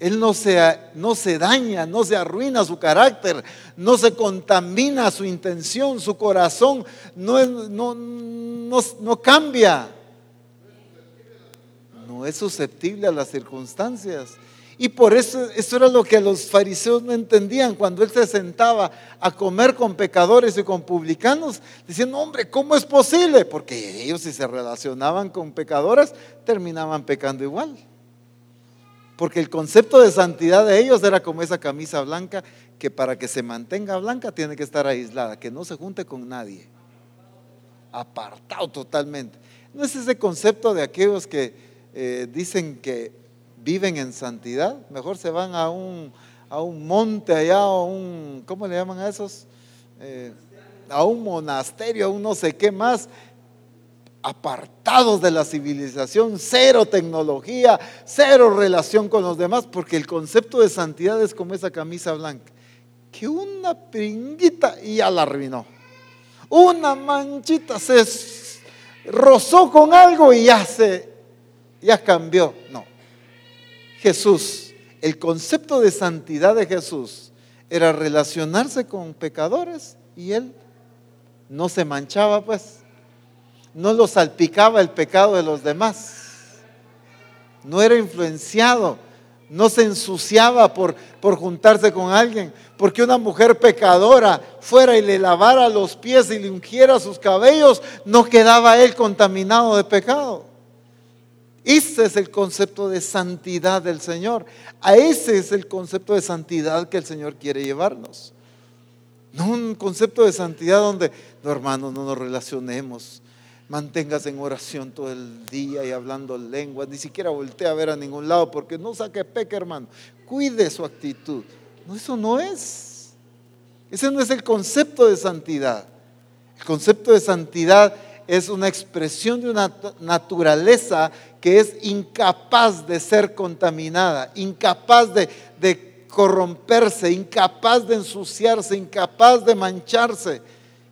Él no se, no se daña, no se arruina su carácter, no se contamina su intención, su corazón no, no, no, no cambia es susceptible a las circunstancias. Y por eso, eso era lo que los fariseos no entendían cuando él se sentaba a comer con pecadores y con publicanos, diciendo, hombre, ¿cómo es posible? Porque ellos si se relacionaban con pecadores, terminaban pecando igual. Porque el concepto de santidad de ellos era como esa camisa blanca, que para que se mantenga blanca tiene que estar aislada, que no se junte con nadie. Apartado totalmente. No es ese concepto de aquellos que eh, dicen que viven en santidad, mejor se van a un, a un monte allá, a un, ¿cómo le llaman a esos? Eh, a un monasterio, a un no sé qué más, apartados de la civilización, cero tecnología, cero relación con los demás, porque el concepto de santidad es como esa camisa blanca, que una pringuita ya la arruinó. Una manchita se rozó con algo y ya se, ya cambió. No. Jesús, el concepto de santidad de Jesús era relacionarse con pecadores y él no se manchaba pues no lo salpicaba el pecado de los demás. No era influenciado, no se ensuciaba por, por juntarse con alguien. Porque una mujer pecadora fuera y le lavara los pies y le ungiera sus cabellos, no quedaba él contaminado de pecado. Ese es el concepto de santidad del Señor. A ese es el concepto de santidad que el Señor quiere llevarnos. No un concepto de santidad donde, no hermanos, no nos relacionemos manténgase en oración todo el día y hablando lenguas, ni siquiera voltee a ver a ningún lado porque no saque peca, hermano. Cuide su actitud. No, eso no es. Ese no es el concepto de santidad. El concepto de santidad es una expresión de una naturaleza que es incapaz de ser contaminada, incapaz de, corromperse, incapaz de ensuciarse, incapaz de mancharse.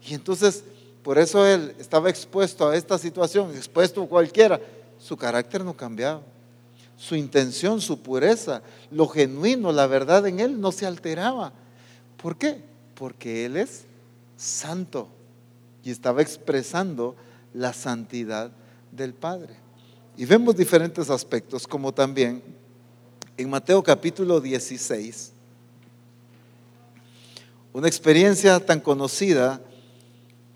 Y entonces por eso él estaba expuesto a esta situación, expuesto a cualquiera. Su carácter no cambiaba. Su intención, su pureza, lo genuino, la verdad en él no se alteraba. ¿Por qué? Porque él es santo y estaba expresando la santidad del Padre. Y vemos diferentes aspectos, como también en Mateo capítulo 16, una experiencia tan conocida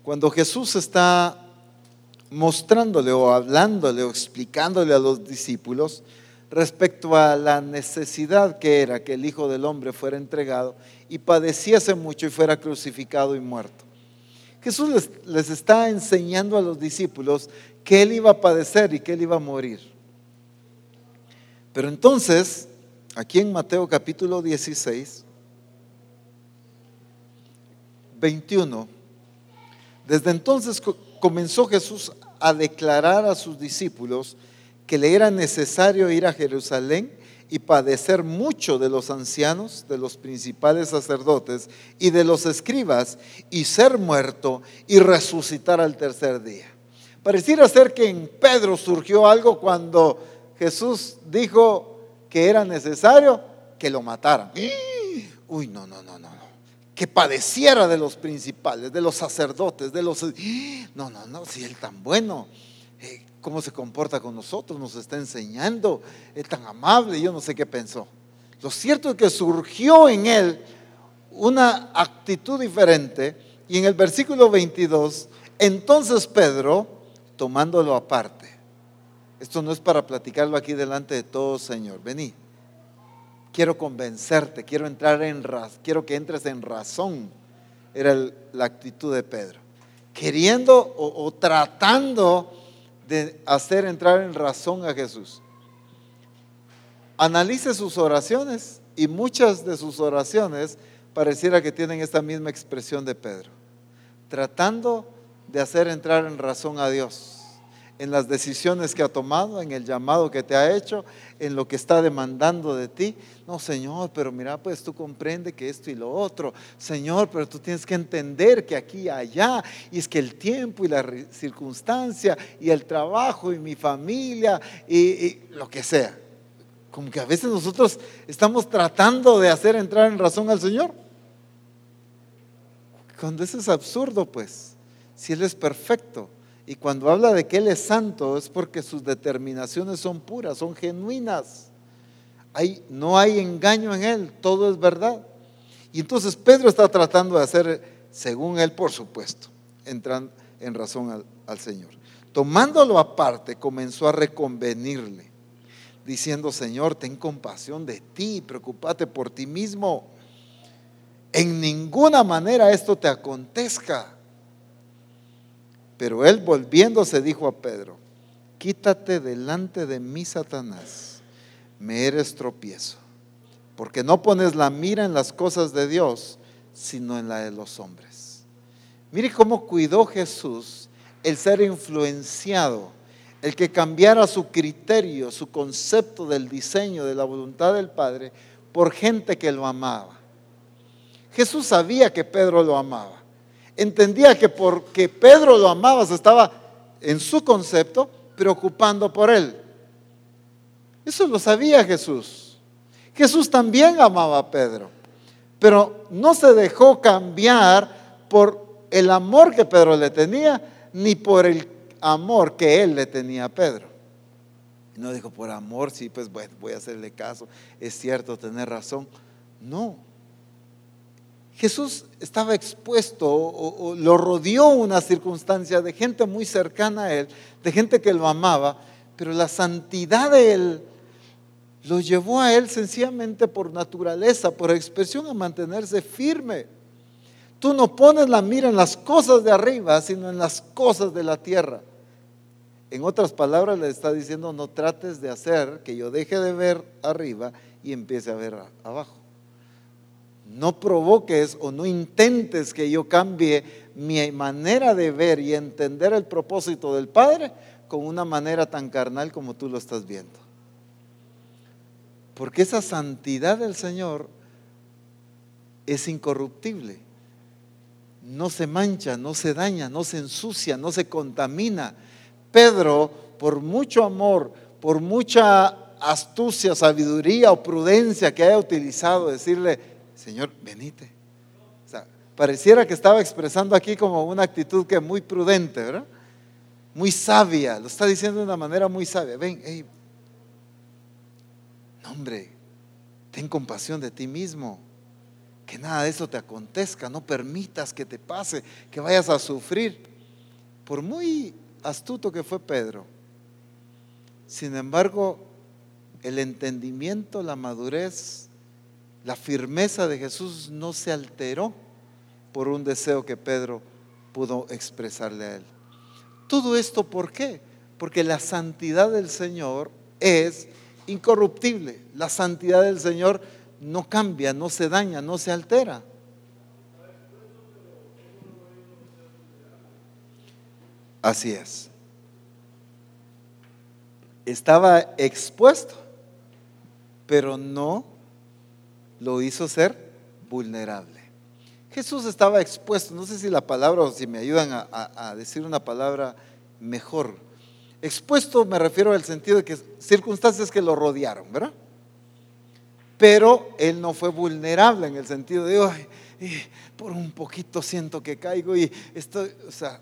cuando Jesús está mostrándole o hablándole o explicándole a los discípulos respecto a la necesidad que era que el Hijo del Hombre fuera entregado y padeciese mucho y fuera crucificado y muerto. Jesús les, les, está enseñando a los discípulos que Él iba a padecer y que Él iba a morir. Pero entonces, aquí en Mateo capítulo 16, 21, desde entonces comenzó Jesús a declarar a sus discípulos que le era necesario ir a Jerusalén y padecer mucho de los ancianos, de los principales sacerdotes y de los escribas, y ser muerto y resucitar al tercer día. Pareciera ser que en Pedro surgió algo cuando Jesús dijo que era necesario que lo mataran. Uy, no, no, no, no que padeciera de los principales, de los sacerdotes, de los... No, no, no, si Él tan bueno, eh, cómo se comporta con nosotros, nos está enseñando, es tan amable, yo no sé qué pensó. Lo cierto es que surgió en Él una actitud diferente y en el versículo 22, entonces Pedro, tomándolo aparte, esto no es para platicarlo aquí delante de todos, Señor, vení quiero convencerte, quiero entrar en quiero que entres en razón. Era la actitud de Pedro. Queriendo o, o tratando de hacer entrar en razón a Jesús. Analice sus oraciones y muchas de sus oraciones pareciera que tienen esta misma expresión de Pedro. Tratando de hacer entrar en razón a Dios en las decisiones que ha tomado, en el llamado que te ha hecho, en lo que está demandando de ti. No, Señor, pero mira, pues tú comprende que esto y lo otro. Señor, pero tú tienes que entender que aquí y allá, y es que el tiempo y la circunstancia, y el trabajo y mi familia, y, y lo que sea. Como que a veces nosotros estamos tratando de hacer entrar en razón al Señor. Cuando eso es absurdo, pues, si Él es perfecto y cuando habla de que Él es santo es porque sus determinaciones son puras, son genuinas. No hay engaño en Él, todo es verdad. Y entonces Pedro está tratando de hacer, según Él, por supuesto, entrar en razón al, al Señor. Tomándolo aparte, comenzó a reconvenirle, diciendo, Señor, ten compasión de ti, preocúpate por ti mismo. En ninguna manera esto te acontezca. Pero él volviéndose dijo a Pedro, quítate delante de mí, Satanás, me eres tropiezo, porque no pones la mira en las cosas de Dios, sino en la de los hombres. Mire cómo cuidó Jesús el ser influenciado, el que cambiara su criterio, su concepto del diseño, de la voluntad del Padre, por gente que lo amaba. Jesús sabía que Pedro lo amaba. Entendía que porque Pedro lo amaba, se estaba en su concepto preocupando por él. Eso lo sabía Jesús. Jesús también amaba a Pedro, pero no se dejó cambiar por el amor que Pedro le tenía, ni por el amor que él le tenía a Pedro. No dijo, por amor, sí, pues voy a hacerle caso, es cierto, tener razón. No. Jesús estaba expuesto o, lo rodeó una circunstancia de gente muy cercana a él, de gente que lo amaba, pero la santidad de él lo llevó a él sencillamente por naturaleza, por expresión, a mantenerse firme. Tú no pones la mira en las cosas de arriba, sino en las cosas de la tierra. En otras palabras, le está diciendo, no trates de hacer que yo deje de ver arriba y empiece a ver abajo. No provoques o no intentes que yo cambie mi manera de ver y entender el propósito del Padre con una manera tan carnal como tú lo estás viendo. Porque esa santidad del Señor es incorruptible. No se mancha, no se daña, no se ensucia, no se contamina. Pedro, por mucho amor, por mucha astucia, sabiduría o prudencia que haya utilizado, decirle, Señor, venite. O sea, pareciera que estaba expresando aquí como una actitud que muy prudente, ¿verdad? Muy sabia, lo está diciendo de una manera muy sabia. Ven, hey, hombre, ten compasión de ti mismo. Que nada de eso te acontezca, no permitas que te pase, que vayas a sufrir. Por muy astuto que fue Pedro, sin embargo, el entendimiento, la madurez, la firmeza de Jesús no se alteró por un deseo que Pedro pudo expresarle a él. Todo esto, ¿por qué? Porque la santidad del Señor es incorruptible. La santidad del Señor no cambia, no se daña, no se altera. Así es. Estaba expuesto, pero no lo hizo ser vulnerable. Jesús estaba expuesto, no sé si la palabra o si me ayudan a, decir una palabra mejor. Expuesto me refiero al sentido de que circunstancias que lo rodearon, ¿verdad? Pero él no fue vulnerable en el sentido de, Ay, por un poquito siento que caigo y estoy, o sea,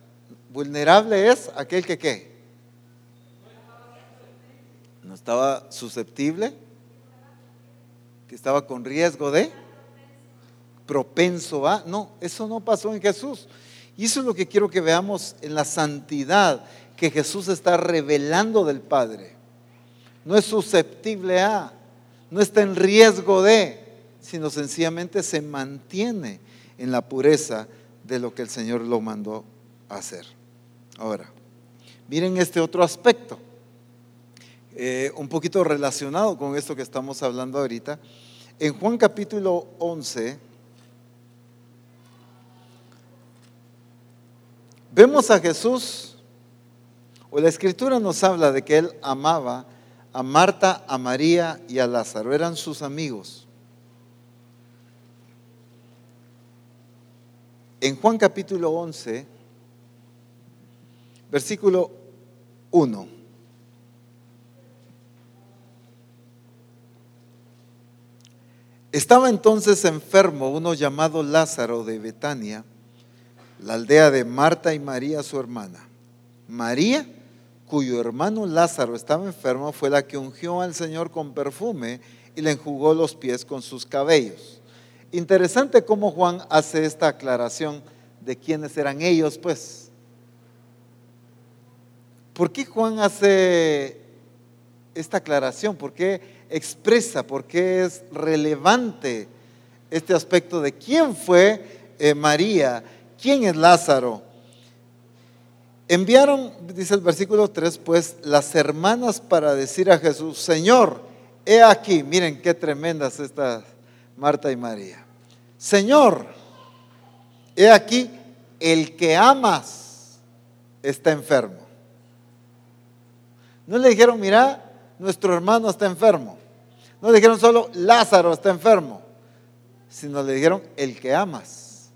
vulnerable es aquel que qué. No estaba susceptible, estaba con riesgo de propenso a, no, eso no pasó en Jesús. Y eso es lo que quiero que veamos en la santidad que Jesús está revelando del Padre. No es susceptible a, no está en riesgo de, sino sencillamente se mantiene en la pureza de lo que el Señor lo mandó a hacer. Ahora, miren este otro aspecto, eh, un poquito relacionado con esto que estamos hablando ahorita. En Juan capítulo 11, vemos a Jesús o la escritura nos habla de que él amaba a Marta, a María y a Lázaro, eran sus amigos. En Juan capítulo 11, versículo 1. Estaba entonces enfermo uno llamado Lázaro de Betania, la aldea de Marta y María su hermana. María cuyo hermano Lázaro estaba enfermo, fue la que ungió al Señor con perfume y le enjugó los pies con sus cabellos. Interesante cómo Juan hace esta aclaración de quiénes eran ellos, pues. ¿Por qué Juan hace esta aclaración? ¿Por qué expresa? ¿Por qué es relevante este aspecto de quién fue eh, María? ¿Quién es Lázaro? Enviaron, dice el versículo 3, pues las hermanas para decir a Jesús, Señor, he aquí, miren qué tremendas estas Marta y María. Señor, he aquí el que amas está enfermo. No le dijeron, mira, nuestro hermano está enfermo. No le dijeron solo, Lázaro está enfermo, sino le dijeron, el que amas.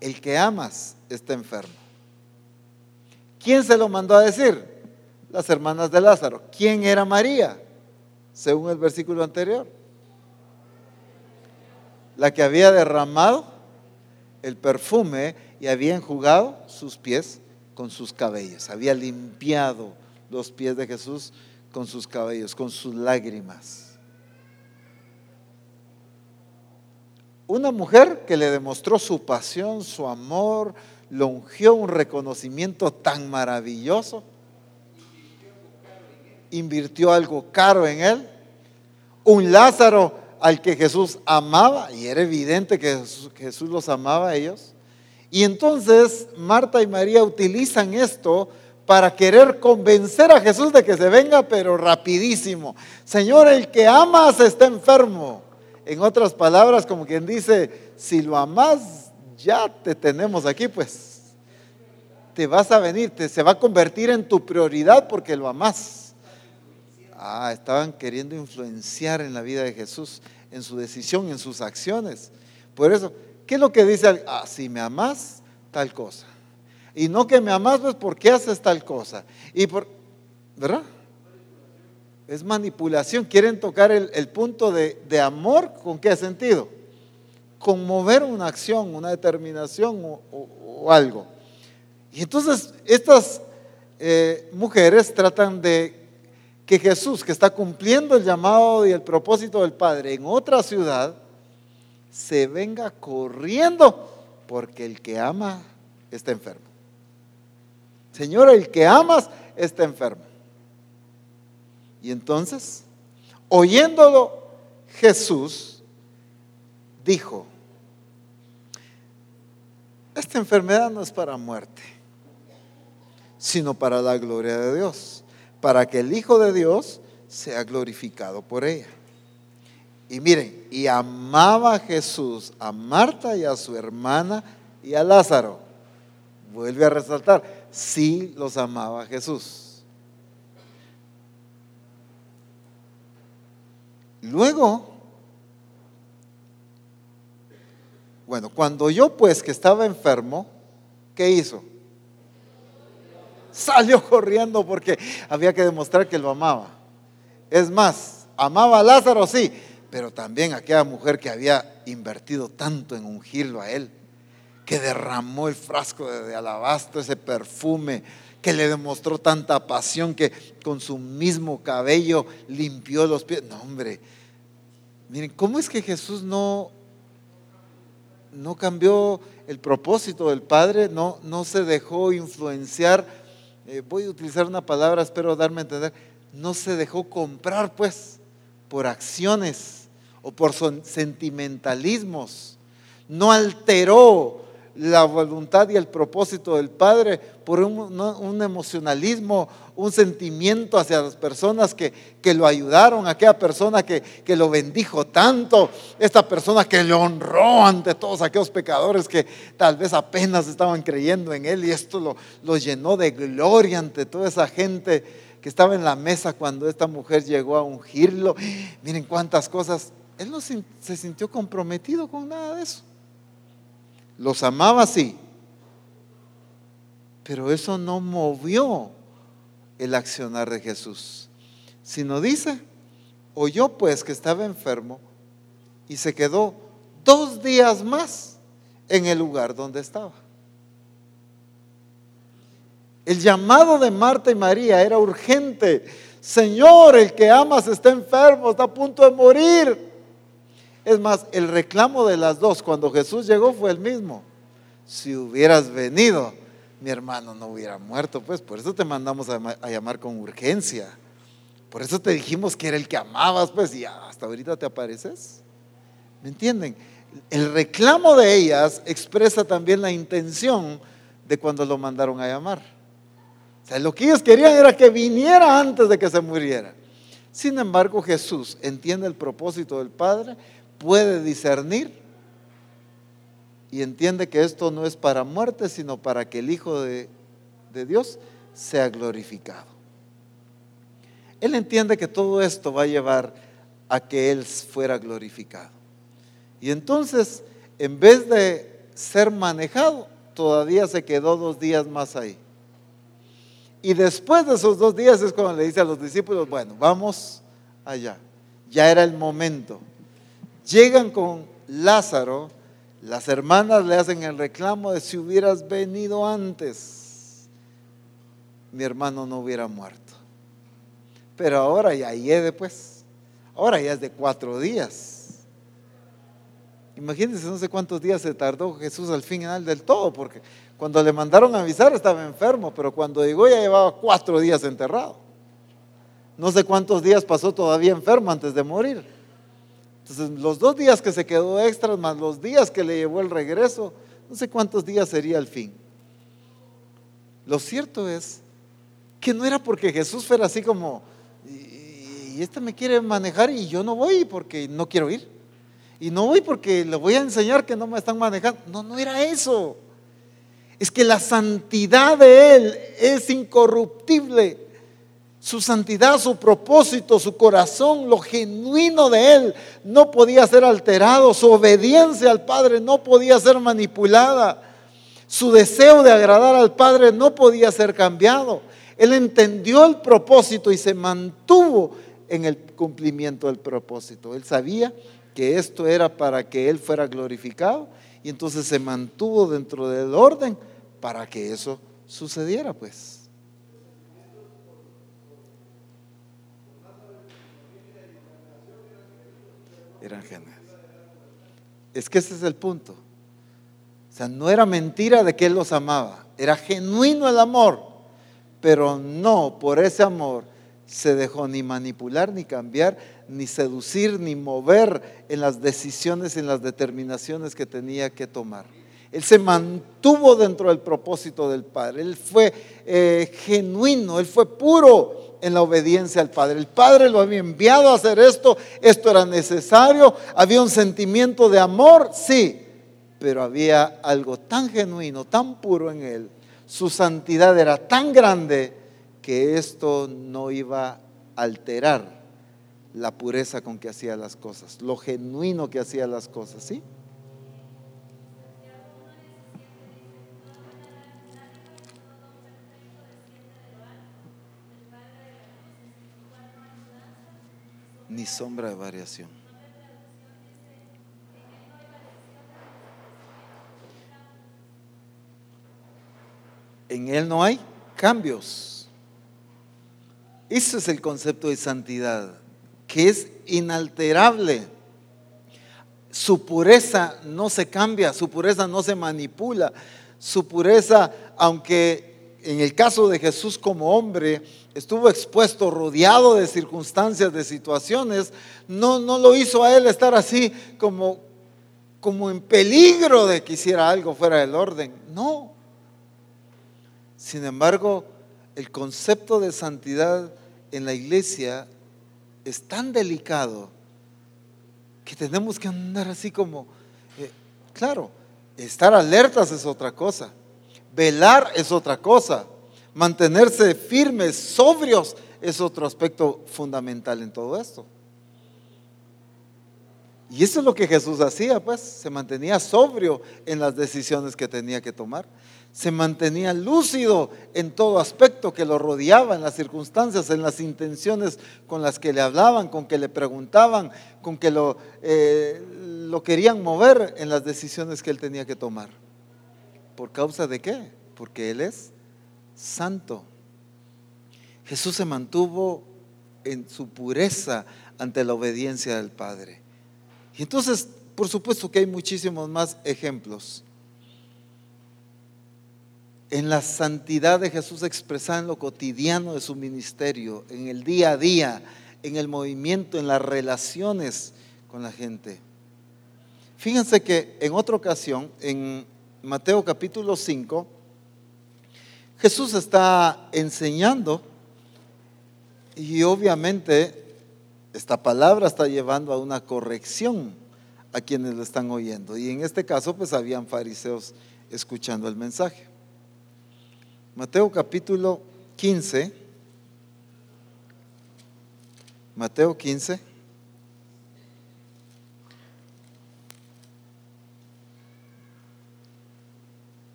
El que amas está enfermo. ¿Quién se lo mandó a decir? Las hermanas de Lázaro. ¿Quién era María? Según el versículo anterior. La que había derramado el perfume y había enjugado sus pies con sus cabellos. Había limpiado los pies de Jesús con sus cabellos, con sus lágrimas. Una mujer que le demostró su pasión, su amor, lo ungió un reconocimiento tan maravilloso, invirtió algo caro en él, un Lázaro al que Jesús amaba, y era evidente que Jesús, los amaba a ellos, y entonces Marta y María utilizan esto para querer convencer a Jesús de que se venga, pero rapidísimo. Señor, el que amas está enfermo. En otras palabras, como quien dice, si lo amas, ya te tenemos aquí, pues. Te vas a venir, te, se va a convertir en tu prioridad porque lo amas. Ah, estaban queriendo influenciar en la vida de Jesús, en su decisión, en sus acciones. Por eso, ¿qué es lo que dice? Ah, si me amas, tal cosa. Y no que me amas, pues, ¿por qué haces tal cosa? Y por, ¿verdad? Es manipulación. Quieren tocar el, punto de, amor, ¿con qué sentido? Conmover una acción, una determinación o, algo. Y entonces estas eh, mujeres tratan de que Jesús, que está cumpliendo el llamado y el propósito del Padre en otra ciudad, se venga corriendo porque el que ama está enfermo. Señor, el que amas está enfermo. Y entonces, oyéndolo, Jesús dijo, esta enfermedad no es para muerte, sino para la gloria de Dios, para que el Hijo de Dios sea glorificado por ella. Y miren, y amaba a Jesús a Marta y a su hermana y a Lázaro. Vuelve a resaltar, sí los amaba Jesús. Luego, bueno, cuando yo pues que estaba enfermo, ¿qué hizo? Salió corriendo porque había que demostrar que lo amaba. Es más, amaba a Lázaro, sí, pero también aquella mujer que había invertido tanto en ungirlo a él que derramó el frasco de, alabastro, ese perfume, que le demostró tanta pasión que con su mismo cabello limpió los pies. No, hombre, miren, ¿cómo es que Jesús no, no cambió el propósito del Padre? No, no se dejó influenciar. Eh, voy a utilizar una palabra, espero darme a entender. No se dejó comprar, pues, por acciones o por sentimentalismos. No alteró la voluntad y el propósito del Padre por un, emocionalismo, un sentimiento hacia las personas que, lo ayudaron, aquella persona que, lo bendijo tanto, esta persona que le honró ante todos aquellos pecadores que tal vez apenas estaban creyendo en Él y esto lo, lo llenó de gloria ante toda esa gente que estaba en la mesa cuando esta mujer llegó a ungirlo. Miren cuántas cosas. Él no se sintió comprometido con nada de eso. Los amaba sí, pero eso no movió el accionar de Jesús, sino dice, oyó pues que estaba enfermo y se quedó dos días más en el lugar donde estaba. El llamado de Marta y María era urgente. Señor, el que amas está enfermo, está a punto de morir. Es más, el reclamo de las dos cuando Jesús llegó fue el mismo. Si hubieras venido, mi hermano no hubiera muerto, pues por eso te mandamos a, llamar con urgencia. Por eso te dijimos que era el que amabas, pues y hasta ahorita te apareces. ¿Me entienden? El reclamo de ellas expresa también la intención de cuando lo mandaron a llamar. O sea, lo que ellos querían era que viniera antes de que se muriera. Sin embargo, Jesús entiende el propósito del Padre puede discernir y entiende que esto no es para muerte, sino para que el Hijo de Dios sea glorificado. Él entiende que todo esto va a llevar a que Él fuera glorificado. Y entonces, en vez de ser manejado, todavía se quedó dos días más ahí. Y después de esos dos días es cuando le dice a los discípulos, bueno, vamos allá. Ya era el momento. Llegan con Lázaro, las hermanas le hacen el reclamo de si hubieras venido antes, mi hermano no hubiera muerto. Pero ahora ya lleve pues, ahora ya es de cuatro días. Imagínense, no sé cuántos días se tardó Jesús al final del todo, porque cuando le mandaron a avisar estaba enfermo, pero cuando llegó ya llevaba cuatro días enterrado. No sé cuántos días pasó todavía enfermo antes de morir. Entonces, los dos días que se quedó extras, más los días que le llevó el regreso, no sé cuántos días sería el fin. Lo cierto es que no era porque Jesús fuera así como, y este me quiere manejar y yo no voy porque no quiero ir. Y no voy porque le voy a enseñar que no me están manejando. No, no era eso. Es que la santidad de Él es incorruptible. Su santidad, su propósito, su corazón, lo genuino de Él no podía ser alterado. Su obediencia al Padre no podía ser manipulada. Su deseo de agradar al Padre no podía ser cambiado. Él entendió el propósito y se mantuvo en el cumplimiento del propósito. Él sabía que esto era para que Él fuera glorificado y entonces se mantuvo dentro del orden para que eso sucediera, pues. Eran geniales. Es que ese es el punto. O sea, no era mentira de que Él los amaba, era genuino el amor, pero no por ese amor se dejó ni manipular, ni cambiar, ni seducir, ni mover en las decisiones en las determinaciones que tenía que tomar. Él se mantuvo dentro del propósito del Padre. Él fue eh, genuino, él fue puro en la obediencia al Padre. El Padre lo había enviado a hacer esto, esto era necesario, había un sentimiento de amor, sí, pero había algo tan genuino, tan puro en él. Su santidad era tan grande que esto no iba a alterar la pureza con que hacía las cosas, lo genuino que hacía las cosas, ¿sí? Ni sombra de variación. En Él no hay cambios. Ese es el concepto de santidad, que es inalterable. Su pureza no se cambia, su pureza no se manipula, su pureza, aunque en el caso de Jesús como hombre estuvo expuesto, rodeado de circunstancias, de situaciones, no, no lo hizo a él estar así como, como en peligro de que hiciera algo fuera del orden. No. Sin embargo, el concepto de santidad en la iglesia es tan delicado que tenemos que andar así como, eh, claro, estar alertas es otra cosa, velar es otra cosa, mantenerse firmes, sobrios es otro aspecto fundamental en todo esto. Y eso es lo que Jesús hacía, pues, se mantenía sobrio en las decisiones que tenía que tomar se mantenía lúcido en todo aspecto que lo rodeaba, en las circunstancias, en las intenciones con las que le hablaban, con que le preguntaban, con que lo, eh, lo querían mover en las decisiones que él tenía que tomar. ¿Por causa de qué? Porque él es santo. Jesús se mantuvo en su pureza ante la obediencia del Padre. Y entonces, por supuesto que hay muchísimos más ejemplos en la santidad de Jesús expresada en lo cotidiano de su ministerio, en el día a día, en el movimiento, en las relaciones con la gente. Fíjense que en otra ocasión, en Mateo capítulo 5, Jesús está enseñando y obviamente esta palabra está llevando a una corrección a quienes lo están oyendo. Y en este caso pues habían fariseos escuchando el mensaje. Mateo capítulo 15. Mateo 15.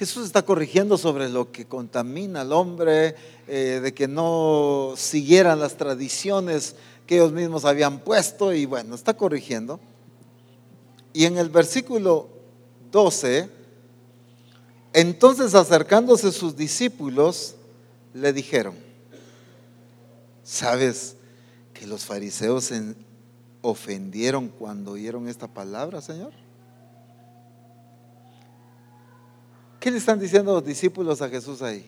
Jesús está corrigiendo sobre lo que contamina al hombre, eh, de que no siguieran las tradiciones que ellos mismos habían puesto y bueno, está corrigiendo. Y en el versículo 12, entonces acercándose sus discípulos, le dijeron, ¿sabes que los fariseos se ofendieron cuando oyeron esta palabra, Señor? ¿Qué le están diciendo los discípulos a Jesús ahí?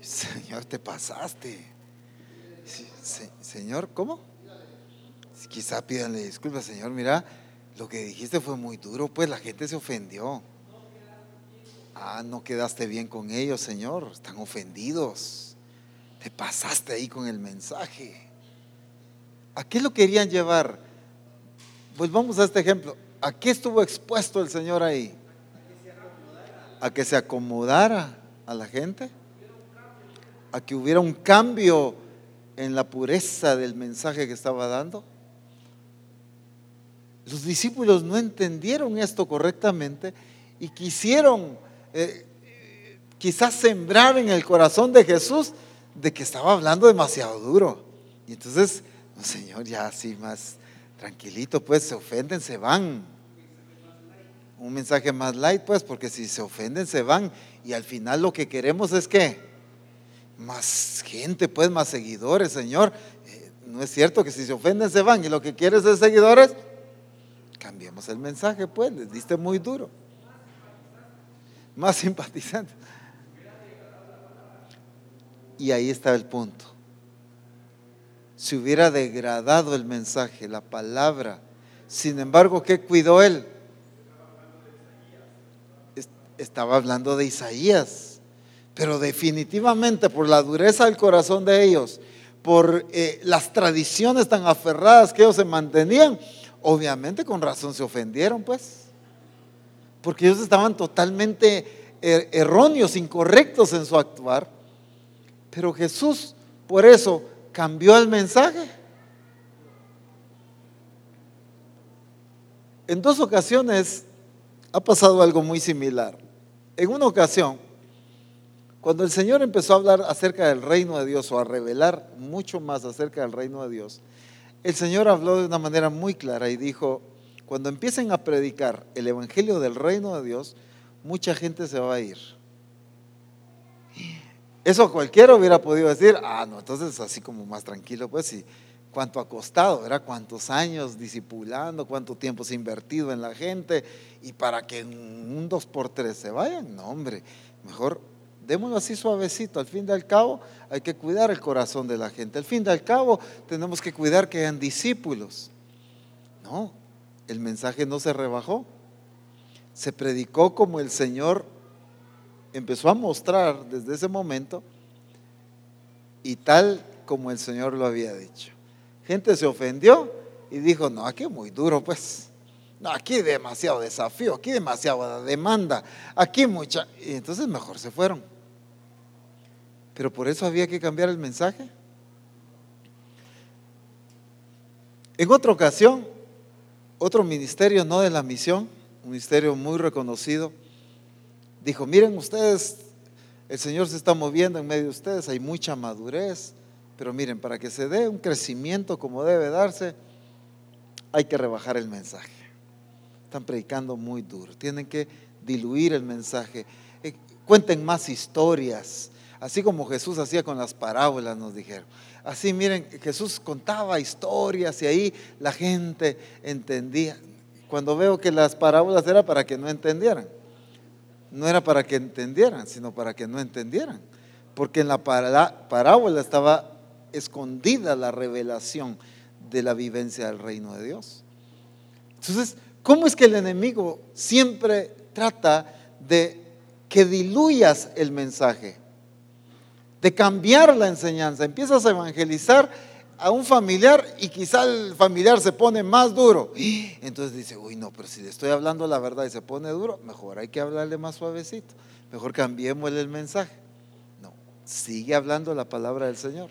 Señor, te pasaste. señor, ¿cómo? Quizá pídanle disculpas, Señor, mira, lo que dijiste fue muy duro, pues la gente se ofendió. Ah, no quedaste bien con ellos, Señor, están ofendidos. Te pasaste ahí con el mensaje. ¿A qué lo querían llevar? Pues vamos a este ejemplo. ¿A qué estuvo expuesto el Señor ahí? A que se acomodara a la gente. A que hubiera un cambio en la pureza del mensaje que estaba dando. Los discípulos no entendieron esto correctamente y quisieron eh, quizás sembrar en el corazón de Jesús de que estaba hablando demasiado duro. Y entonces, Señor, ya así más tranquilito, pues se ofenden, se van. Un mensaje más light, pues, porque si se ofenden, se van. Y al final lo que queremos es que más gente, pues, más seguidores, Señor. Eh, no es cierto que si se ofenden, se van. Y lo que quieres es seguidores. Cambiemos el mensaje, pues, les diste muy duro. Más simpatizante. Y ahí está el punto si hubiera degradado el mensaje, la palabra. Sin embargo, ¿qué cuidó él? Estaba hablando de Isaías, pero definitivamente por la dureza del corazón de ellos, por eh, las tradiciones tan aferradas que ellos se mantenían, obviamente con razón se ofendieron, pues, porque ellos estaban totalmente er, erróneos, incorrectos en su actuar. Pero Jesús, por eso, cambió el mensaje. En dos ocasiones ha pasado algo muy similar. En una ocasión, cuando el Señor empezó a hablar acerca del reino de Dios o a revelar mucho más acerca del reino de Dios, el Señor habló de una manera muy clara y dijo, cuando empiecen a predicar el Evangelio del reino de Dios, mucha gente se va a ir. Eso cualquiera hubiera podido decir, ah, no, entonces así como más tranquilo, pues, y cuánto ha costado, ¿verdad? Cuántos años disipulando, cuánto tiempo se ha invertido en la gente, y para que un dos por tres se vayan, no, hombre, mejor démoslo así suavecito. Al fin y al cabo, hay que cuidar el corazón de la gente. Al fin y al cabo, tenemos que cuidar que hayan discípulos. No, el mensaje no se rebajó. Se predicó como el Señor empezó a mostrar desde ese momento y tal como el Señor lo había dicho. Gente se ofendió y dijo, no, aquí muy duro, pues. No, aquí demasiado desafío, aquí demasiada demanda, aquí mucha... Y entonces mejor se fueron. Pero por eso había que cambiar el mensaje. En otra ocasión, otro ministerio, no de la misión, un ministerio muy reconocido, dijo, miren ustedes, el Señor se está moviendo en medio de ustedes, hay mucha madurez, pero miren, para que se dé un crecimiento como debe darse, hay que rebajar el mensaje. Están predicando muy duro, tienen que diluir el mensaje. Eh, cuenten más historias, así como Jesús hacía con las parábolas, nos dijeron. Así, miren, Jesús contaba historias y ahí la gente entendía. Cuando veo que las parábolas era para que no entendieran no era para que entendieran, sino para que no entendieran. Porque en la parábola estaba escondida la revelación de la vivencia del reino de Dios. Entonces, ¿cómo es que el enemigo siempre trata de que diluyas el mensaje? De cambiar la enseñanza. Empiezas a evangelizar a un familiar y quizá el familiar se pone más duro. Entonces dice, uy, no, pero si le estoy hablando la verdad y se pone duro, mejor hay que hablarle más suavecito. Mejor cambiémosle el mensaje. No, sigue hablando la palabra del Señor.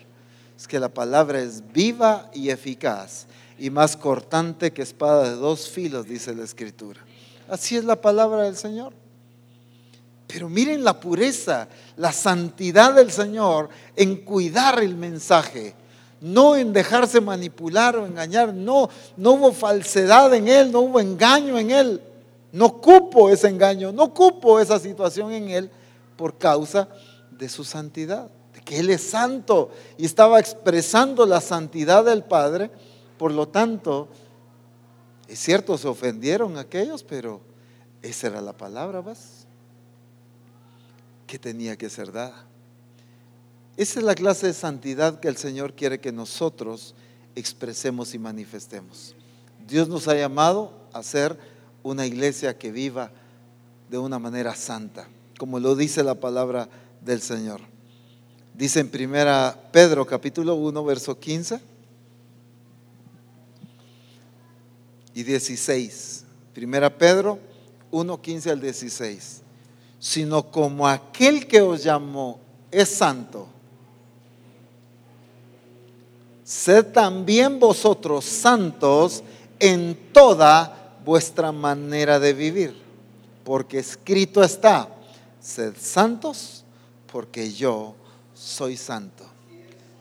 Es que la palabra es viva y eficaz y más cortante que espada de dos filos, dice la Escritura. Así es la palabra del Señor. Pero miren la pureza, la santidad del Señor en cuidar el mensaje, no en dejarse manipular o engañar, no, no hubo falsedad en él, no hubo engaño en él. No cupo ese engaño, no cupo esa situación en él por causa de su santidad, de que él es santo y estaba expresando la santidad del Padre. Por lo tanto, es cierto, se ofendieron aquellos, pero esa era la palabra, ¿vas? Que tenía que ser dada. Esa es la clase de santidad que el Señor quiere que nosotros expresemos y manifestemos. Dios nos ha llamado a ser una iglesia que viva de una manera santa, como lo dice la palabra del Señor. Dice en primera Pedro capítulo 1 verso 15 y 16. Primera Pedro 1 15 al 16. Sino como aquel que os llamó es santo sed también vosotros santos en toda vuestra manera de vivir, porque escrito está, sed santos porque yo soy santo.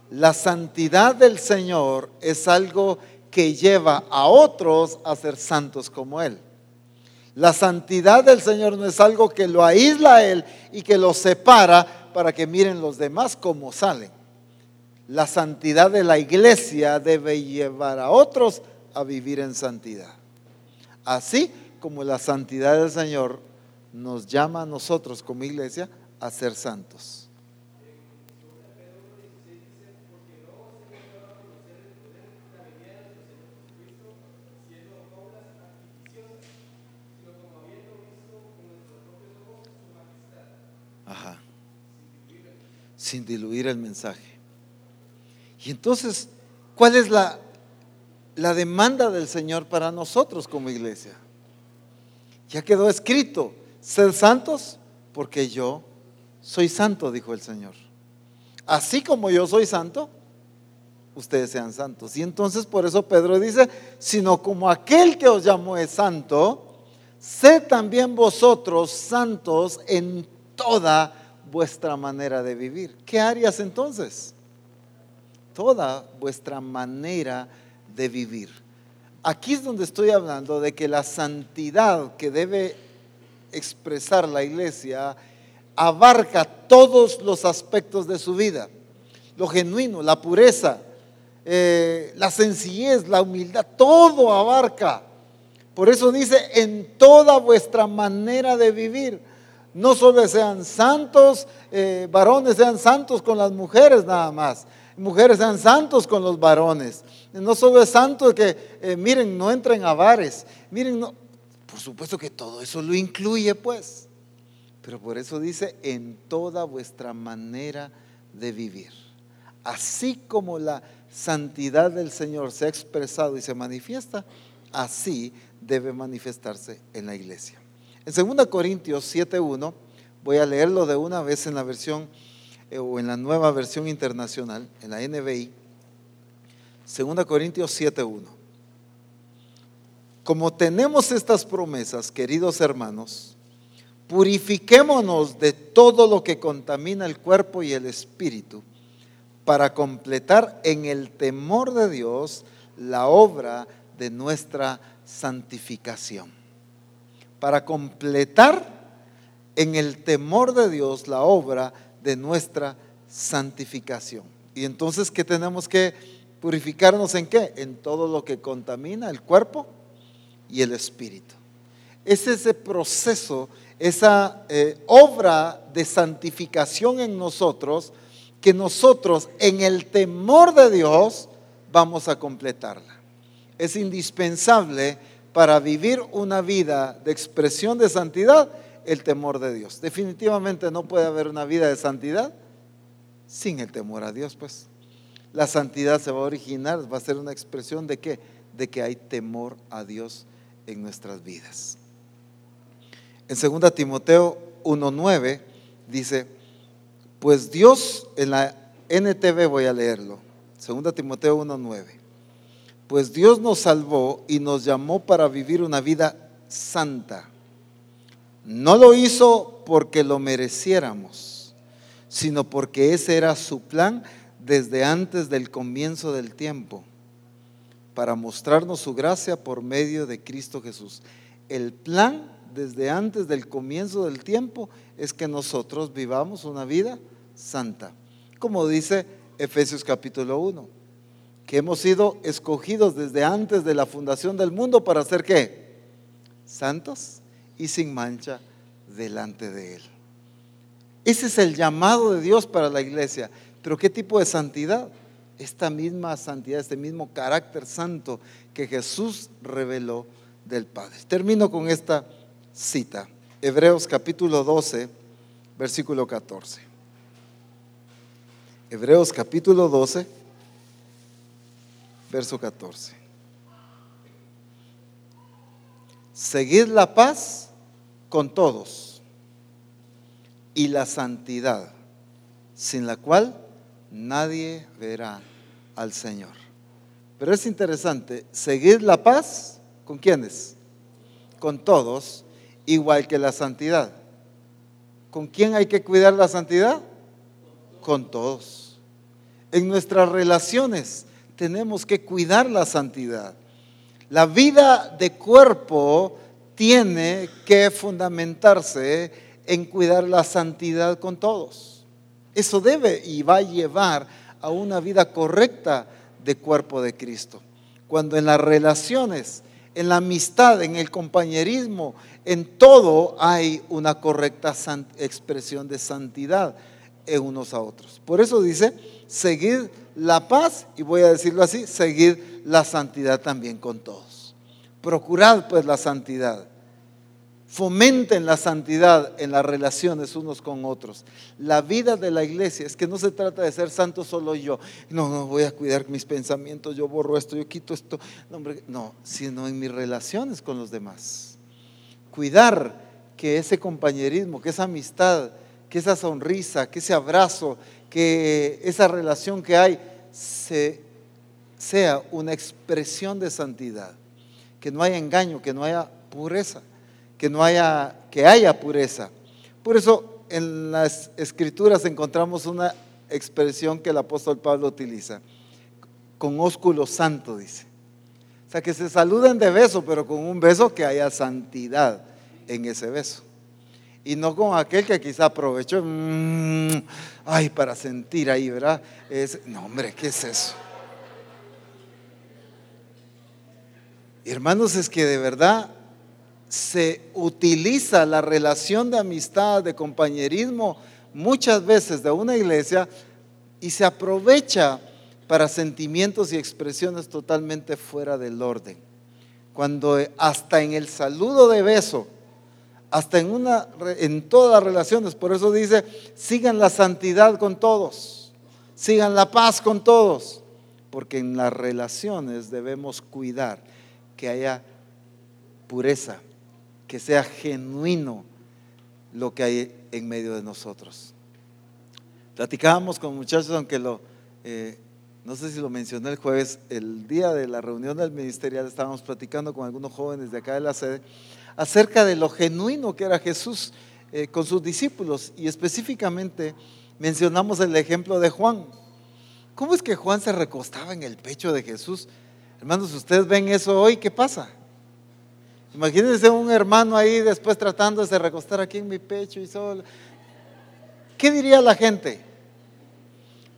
La santidad del Señor es algo que lleva a otros a ser santos como Él. La santidad del Señor no es algo que lo aísla a Él y que lo separa para que miren los demás cómo salen la santidad de la iglesia debe llevar a otros a vivir en santidad. Así como la santidad del Señor nos llama a nosotros como iglesia a ser santos. Ajá. Sin diluir el mensaje. Y entonces, ¿cuál es la, la demanda del Señor para nosotros como iglesia? Ya quedó escrito, sed santos porque yo soy santo, dijo el Señor. Así como yo soy santo, ustedes sean santos. Y entonces por eso Pedro dice, sino como aquel que os llamó es santo, sed también vosotros santos en toda vuestra manera de vivir. ¿Qué áreas entonces? Toda vuestra manera de vivir. Aquí es donde estoy hablando de que la santidad que debe expresar la iglesia abarca todos los aspectos de su vida. Lo genuino, la pureza, eh, la sencillez, la humildad, todo abarca. Por eso dice, en toda vuestra manera de vivir. No solo sean santos, eh, varones sean santos con las mujeres nada más, mujeres sean santos con los varones. No solo es santo que, eh, miren, no entren a bares. Miren, no. Por supuesto que todo eso lo incluye, pues. Pero por eso dice, en toda vuestra manera de vivir. Así como la santidad del Señor se ha expresado y se manifiesta, así debe manifestarse en la iglesia. En 2 Corintios 7.1, voy a leerlo de una vez en la versión o en la nueva versión internacional, en la NBI, 2 Corintios 7.1. Como tenemos estas promesas, queridos hermanos, purifiquémonos de todo lo que contamina el cuerpo y el espíritu para completar en el temor de Dios la obra de nuestra santificación. Para completar en el temor de Dios la obra de nuestra santificación. Y entonces, ¿qué tenemos que purificarnos en qué? En todo lo que contamina el cuerpo y el espíritu. Es ese proceso, esa eh, obra de santificación en nosotros, que nosotros en el temor de Dios vamos a completarla. Es indispensable para vivir una vida de expresión de santidad el temor de Dios. Definitivamente no puede haber una vida de santidad sin el temor a Dios, pues. La santidad se va a originar, va a ser una expresión de qué? De que hay temor a Dios en nuestras vidas. En 2 Timoteo 1.9 dice, pues Dios, en la NTV voy a leerlo, 2 Timoteo 1.9, pues Dios nos salvó y nos llamó para vivir una vida santa. No lo hizo porque lo mereciéramos, sino porque ese era su plan desde antes del comienzo del tiempo, para mostrarnos su gracia por medio de Cristo Jesús. El plan desde antes del comienzo del tiempo es que nosotros vivamos una vida santa. Como dice Efesios capítulo 1, que hemos sido escogidos desde antes de la fundación del mundo para ser qué? Santos y sin mancha delante de Él. Ese es el llamado de Dios para la iglesia. Pero ¿qué tipo de santidad? Esta misma santidad, este mismo carácter santo que Jesús reveló del Padre. Termino con esta cita. Hebreos capítulo 12, versículo 14. Hebreos capítulo 12, verso 14. Seguid la paz con todos y la santidad, sin la cual nadie verá al Señor. Pero es interesante, seguir la paz con quienes? Con todos igual que la santidad. ¿Con quién hay que cuidar la santidad? Con todos. En nuestras relaciones tenemos que cuidar la santidad. La vida de cuerpo tiene que fundamentarse en cuidar la santidad con todos. Eso debe y va a llevar a una vida correcta de cuerpo de Cristo. Cuando en las relaciones en la amistad, en el compañerismo, en todo hay una correcta expresión de santidad en unos a otros. Por eso dice, seguir la paz, y voy a decirlo así, seguir la santidad también con todos. Procurad pues la santidad. Fomenten la santidad en las relaciones unos con otros. La vida de la iglesia es que no se trata de ser santo solo yo. No, no voy a cuidar mis pensamientos, yo borro esto, yo quito esto. No, no, sino en mis relaciones con los demás. Cuidar que ese compañerismo, que esa amistad, que esa sonrisa, que ese abrazo, que esa relación que hay sea una expresión de santidad. Que no haya engaño, que no haya pureza que no haya, que haya pureza. Por eso en las escrituras encontramos una expresión que el apóstol Pablo utiliza, con ósculo santo, dice. O sea, que se saluden de beso, pero con un beso que haya santidad en ese beso. Y no con aquel que quizá aprovechó, mm, ay, para sentir ahí, ¿verdad? Es, no, hombre, ¿qué es eso? Hermanos, es que de verdad se utiliza la relación de amistad, de compañerismo, muchas veces de una iglesia y se aprovecha para sentimientos y expresiones totalmente fuera del orden. Cuando hasta en el saludo de beso, hasta en, una, en todas las relaciones, por eso dice, sigan la santidad con todos, sigan la paz con todos, porque en las relaciones debemos cuidar que haya pureza, que sea genuino lo que hay en medio de nosotros. Platicábamos con muchachos, aunque lo, eh, no sé si lo mencioné el jueves, el día de la reunión del ministerial estábamos platicando con algunos jóvenes de acá de la sede acerca de lo genuino que era Jesús eh, con sus discípulos y específicamente mencionamos el ejemplo de Juan. ¿Cómo es que Juan se recostaba en el pecho de Jesús? Hermanos, ustedes ven eso hoy, ¿qué pasa? Imagínense un hermano ahí después tratando de recostar aquí en mi pecho y solo. ¿Qué diría la gente?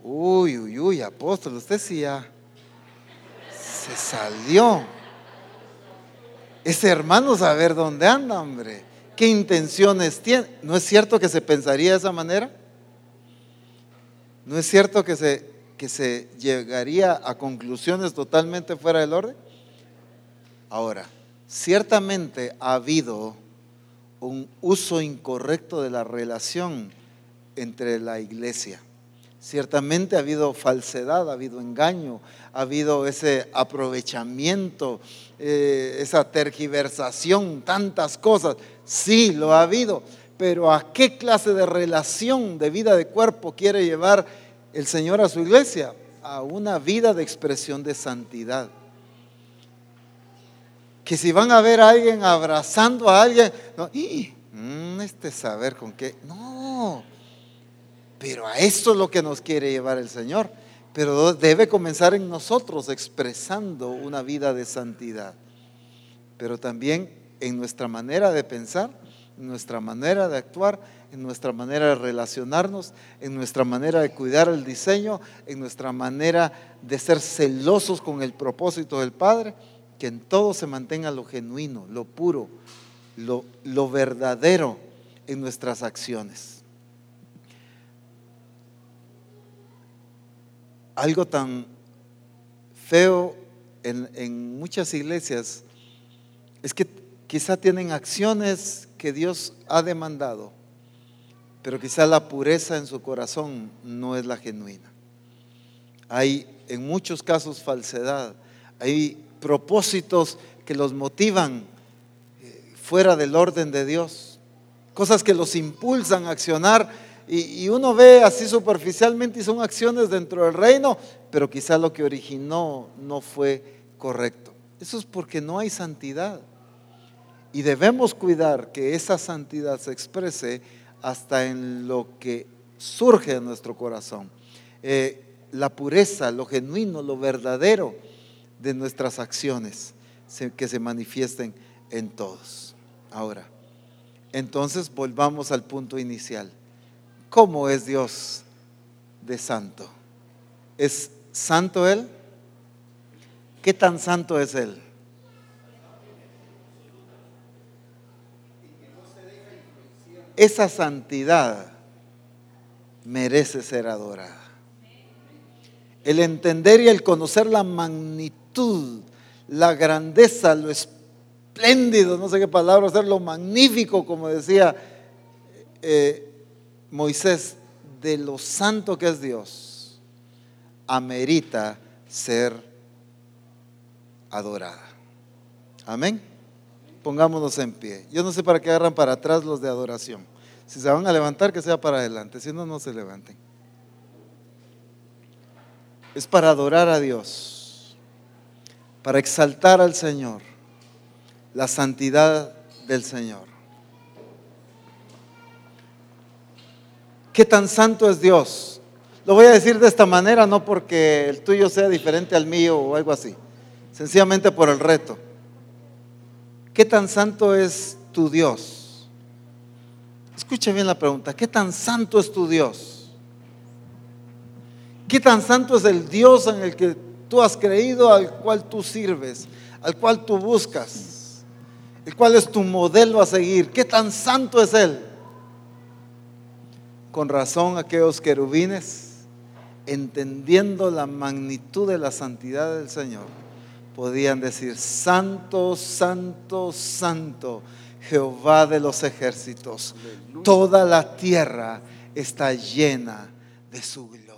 Uy, uy, uy, apóstol, usted sí ya se salió. Ese hermano saber dónde anda, hombre. ¿Qué intenciones tiene? ¿No es cierto que se pensaría de esa manera? ¿No es cierto que se, que se llegaría a conclusiones totalmente fuera del orden? Ahora, Ciertamente ha habido un uso incorrecto de la relación entre la iglesia. Ciertamente ha habido falsedad, ha habido engaño, ha habido ese aprovechamiento, eh, esa tergiversación, tantas cosas. Sí, lo ha habido. Pero ¿a qué clase de relación de vida de cuerpo quiere llevar el Señor a su iglesia? A una vida de expresión de santidad. Que si van a ver a alguien abrazando a alguien, no, mm, este saber con qué. No, pero a eso es lo que nos quiere llevar el Señor. Pero debe comenzar en nosotros expresando una vida de santidad. Pero también en nuestra manera de pensar, en nuestra manera de actuar, en nuestra manera de relacionarnos, en nuestra manera de cuidar el diseño, en nuestra manera de ser celosos con el propósito del Padre, que en todo se mantenga lo genuino, lo puro, lo, lo verdadero en nuestras acciones. algo tan feo en, muchas iglesias es que quizá tienen acciones que Dios ha demandado, pero quizá la pureza en su corazón no es la genuina. Hay en muchos casos falsedad, hay propósitos que los motivan eh, fuera del orden de Dios, cosas que los impulsan a accionar y, uno ve así superficialmente y son acciones dentro del reino, pero quizá lo que originó no fue correcto. Eso es porque no hay santidad. Y debemos cuidar que esa santidad se exprese hasta en lo que surge en nuestro corazón. Eh, la pureza, lo genuino, lo verdadero de nuestras acciones que se manifiesten en todos. Ahora, entonces volvamos al punto inicial. ¿Cómo es Dios de santo? ¿Es santo Él? ¿Qué tan santo es Él? Esa santidad merece ser adorada. El entender y el conocer la magnitud, la grandeza, lo espléndido, no sé qué palabra hacer, lo magnífico, como decía eh, Moisés, de lo santo que es Dios, amerita ser adorada. Amén. Pongámonos en pie. Yo no sé para qué agarran para atrás los de adoración. Si se van a levantar, que sea para adelante. Si no, no se levanten. Es para adorar a Dios, para exaltar al Señor, la santidad del Señor. ¿Qué tan santo es Dios? Lo voy a decir de esta manera, no porque el tuyo sea diferente al mío o algo así, sencillamente por el reto. ¿Qué tan santo es tu Dios? Escucha bien la pregunta, ¿qué tan santo es tu Dios? ¿Qué tan santo es el Dios en el que tú has creído, al cual tú sirves, al cual tú buscas, el cual es tu modelo a seguir? ¿Qué tan santo es Él? Con razón aquellos querubines, entendiendo la magnitud de la santidad del Señor, podían decir, Santo, Santo, Santo, Jehová de los ejércitos, toda la tierra está llena de su gloria.